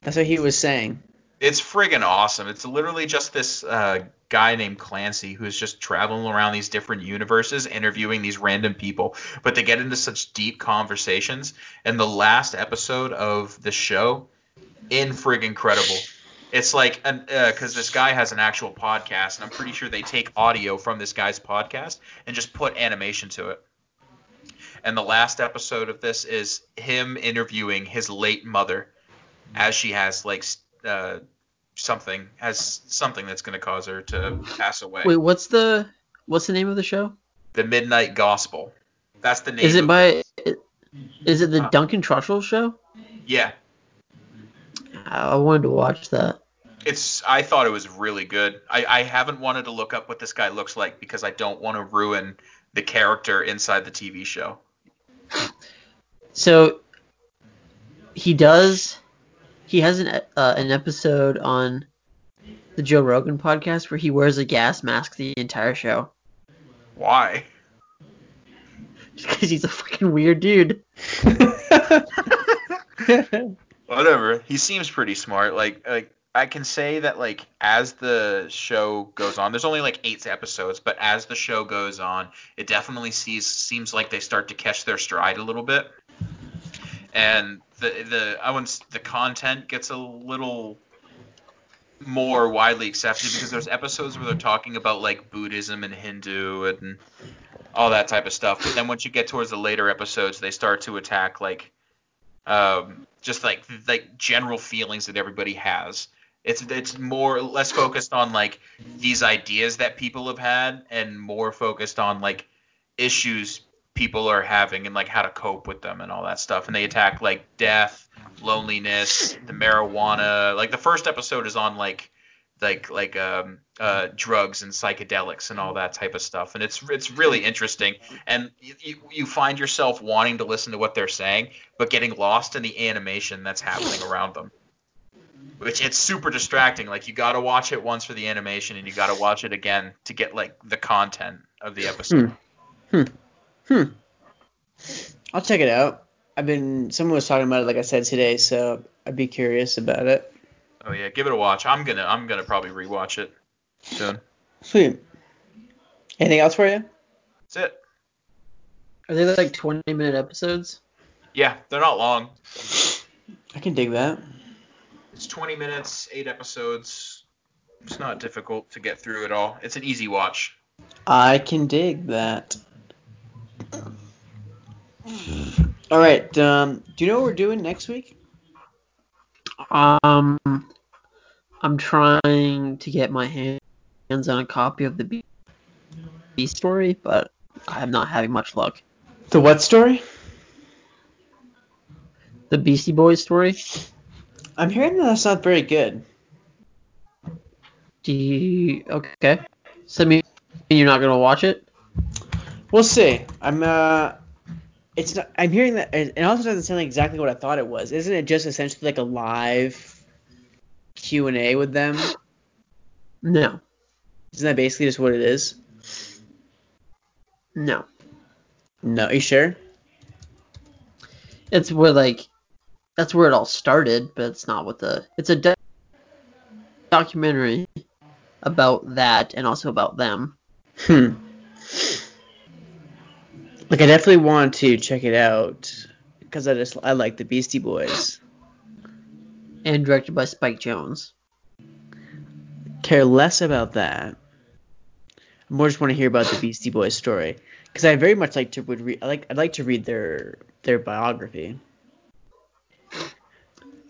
That's what he was saying. It's friggin' awesome. It's literally just this uh, guy named Clancy who's just traveling around these different universes, interviewing these random people. But they get into such deep conversations. And the last episode of the show, in friggin' incredible. It's like, because this guy has an actual podcast, and I'm pretty sure they take audio from this guy's podcast and just put animation to it. And the last episode of this is him interviewing his late mother as she has like uh, something has something that's going to cause her to pass away. Wait, what's the what's the name of the show? The Midnight Gospel. That's the name. Is it by is it the Uh, Duncan Trussell show? Yeah, I I wanted to watch that. it's. I thought it was really good. I, I haven't wanted to look up what this guy looks like because I don't want to ruin the character inside the TV show. So he does he has an uh, an episode on the Joe Rogan podcast where he wears a gas mask the entire show Why? because he's a fucking weird dude. Whatever. He seems pretty smart. Like like I can say that like as the show goes on, there's only like eight episodes, but as the show goes on, it definitely sees seems like they start to catch their stride a little bit. and the the I the content gets a little more widely accepted because there's episodes where they're talking about like Buddhism and Hindu and all that type of stuff. But then once you get towards the later episodes, they start to attack like um, just like like general feelings that everybody has. It's it's more less focused on like these ideas that people have had and more focused on like issues people are having and like how to cope with them and all that stuff. And they attack like death, loneliness, the marijuana. Like the first episode is on like like like um uh drugs and psychedelics and all that type of stuff and it's it's really interesting and you, you, find yourself wanting to listen to what they're saying but getting lost in the animation that's happening around them which it's super distracting like you got to watch it once for the animation and you got to watch it again to get like the content of the episode Hmm. Hmm. I'll check it out. I've been someone was talking about it like I said today, so I'd be curious about it. Oh yeah give it a watch i'm gonna i'm gonna probably rewatch it soon Sweet. Anything else for you? that's it Are they like 20 minute episodes? yeah they're not long I can dig that. It's 20 minutes, eight episodes. It's not difficult to get through at all. It's an easy watch. I can dig that. All right. Um, do you know what we're doing next week? Um, I'm trying to get my hands on a copy of the Beast story, but I'm not having much luck. The what story? The Beastie Boys story? I'm hearing that that's not very good. Do you. Okay. So, mean, you're not going to watch it? We'll see. I'm uh, it's not. I'm hearing that it also doesn't sound like exactly what I thought it was. Isn't it just essentially like a live Q and A with them? No. Isn't that basically just what it is? No. No, are you sure? It's where, like. That's where it all started, but it's not what the. It's a do- documentary about that and also about them. Hmm. Like I definitely want to check it out because I just I like the Beastie Boys. And directed by Spike Jonze. Care less about that. I more just want to hear about the Beastie Boys story because I very much like to would read. I like I'd like to read their their biography.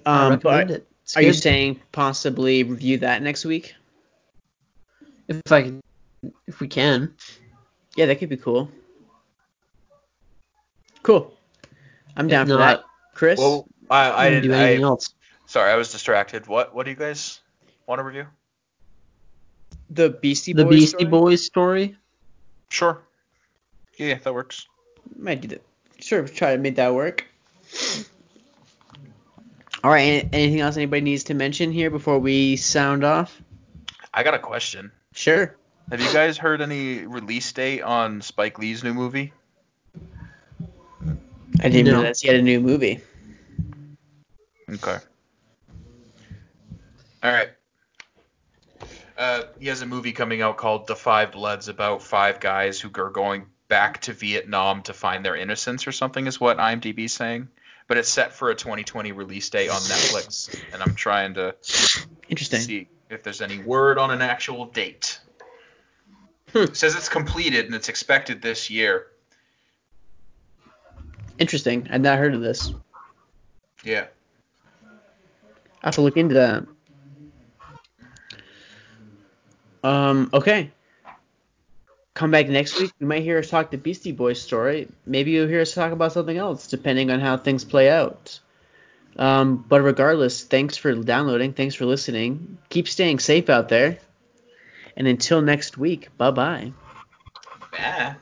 I Um, recommend but it. It's are you saying possibly review that next week? If I can. If we can. Yeah, that could be cool. Cool. I'm If down for not, that. Chris, Well, I, I didn't. do anything I, else. Sorry, I was distracted. What What do you guys want to review? the Beastie Boys The Boys Beastie story? Boys story? Sure. Yeah, that works. Might do that. Sure, try to make that work. All right. Anything else anybody needs to mention here before we sound off? I got a question. Sure. Have you guys heard any release date on Spike Lee's new movie? I didn't No. realize he had a new movie. Okay. All right. Uh, he has a movie coming out called The Five Bloods about five guys who are going back to Vietnam to find their innocence or something is what IMDb's saying. But it's set for a 2020 release date on Netflix, and I'm trying to Interesting. see if there's any word on an actual date. Hmm. It says it's completed and it's expected this year. Interesting. I'd not heard of this. Yeah. I have to look into that. Um. Okay. Come back next week. You might hear us talk the Beastie Boys story. Maybe you'll hear us talk about something else, depending on how things play out. Um. But regardless, thanks for downloading. Thanks for listening. Keep staying safe out there. And until next week, bye bye. Bye.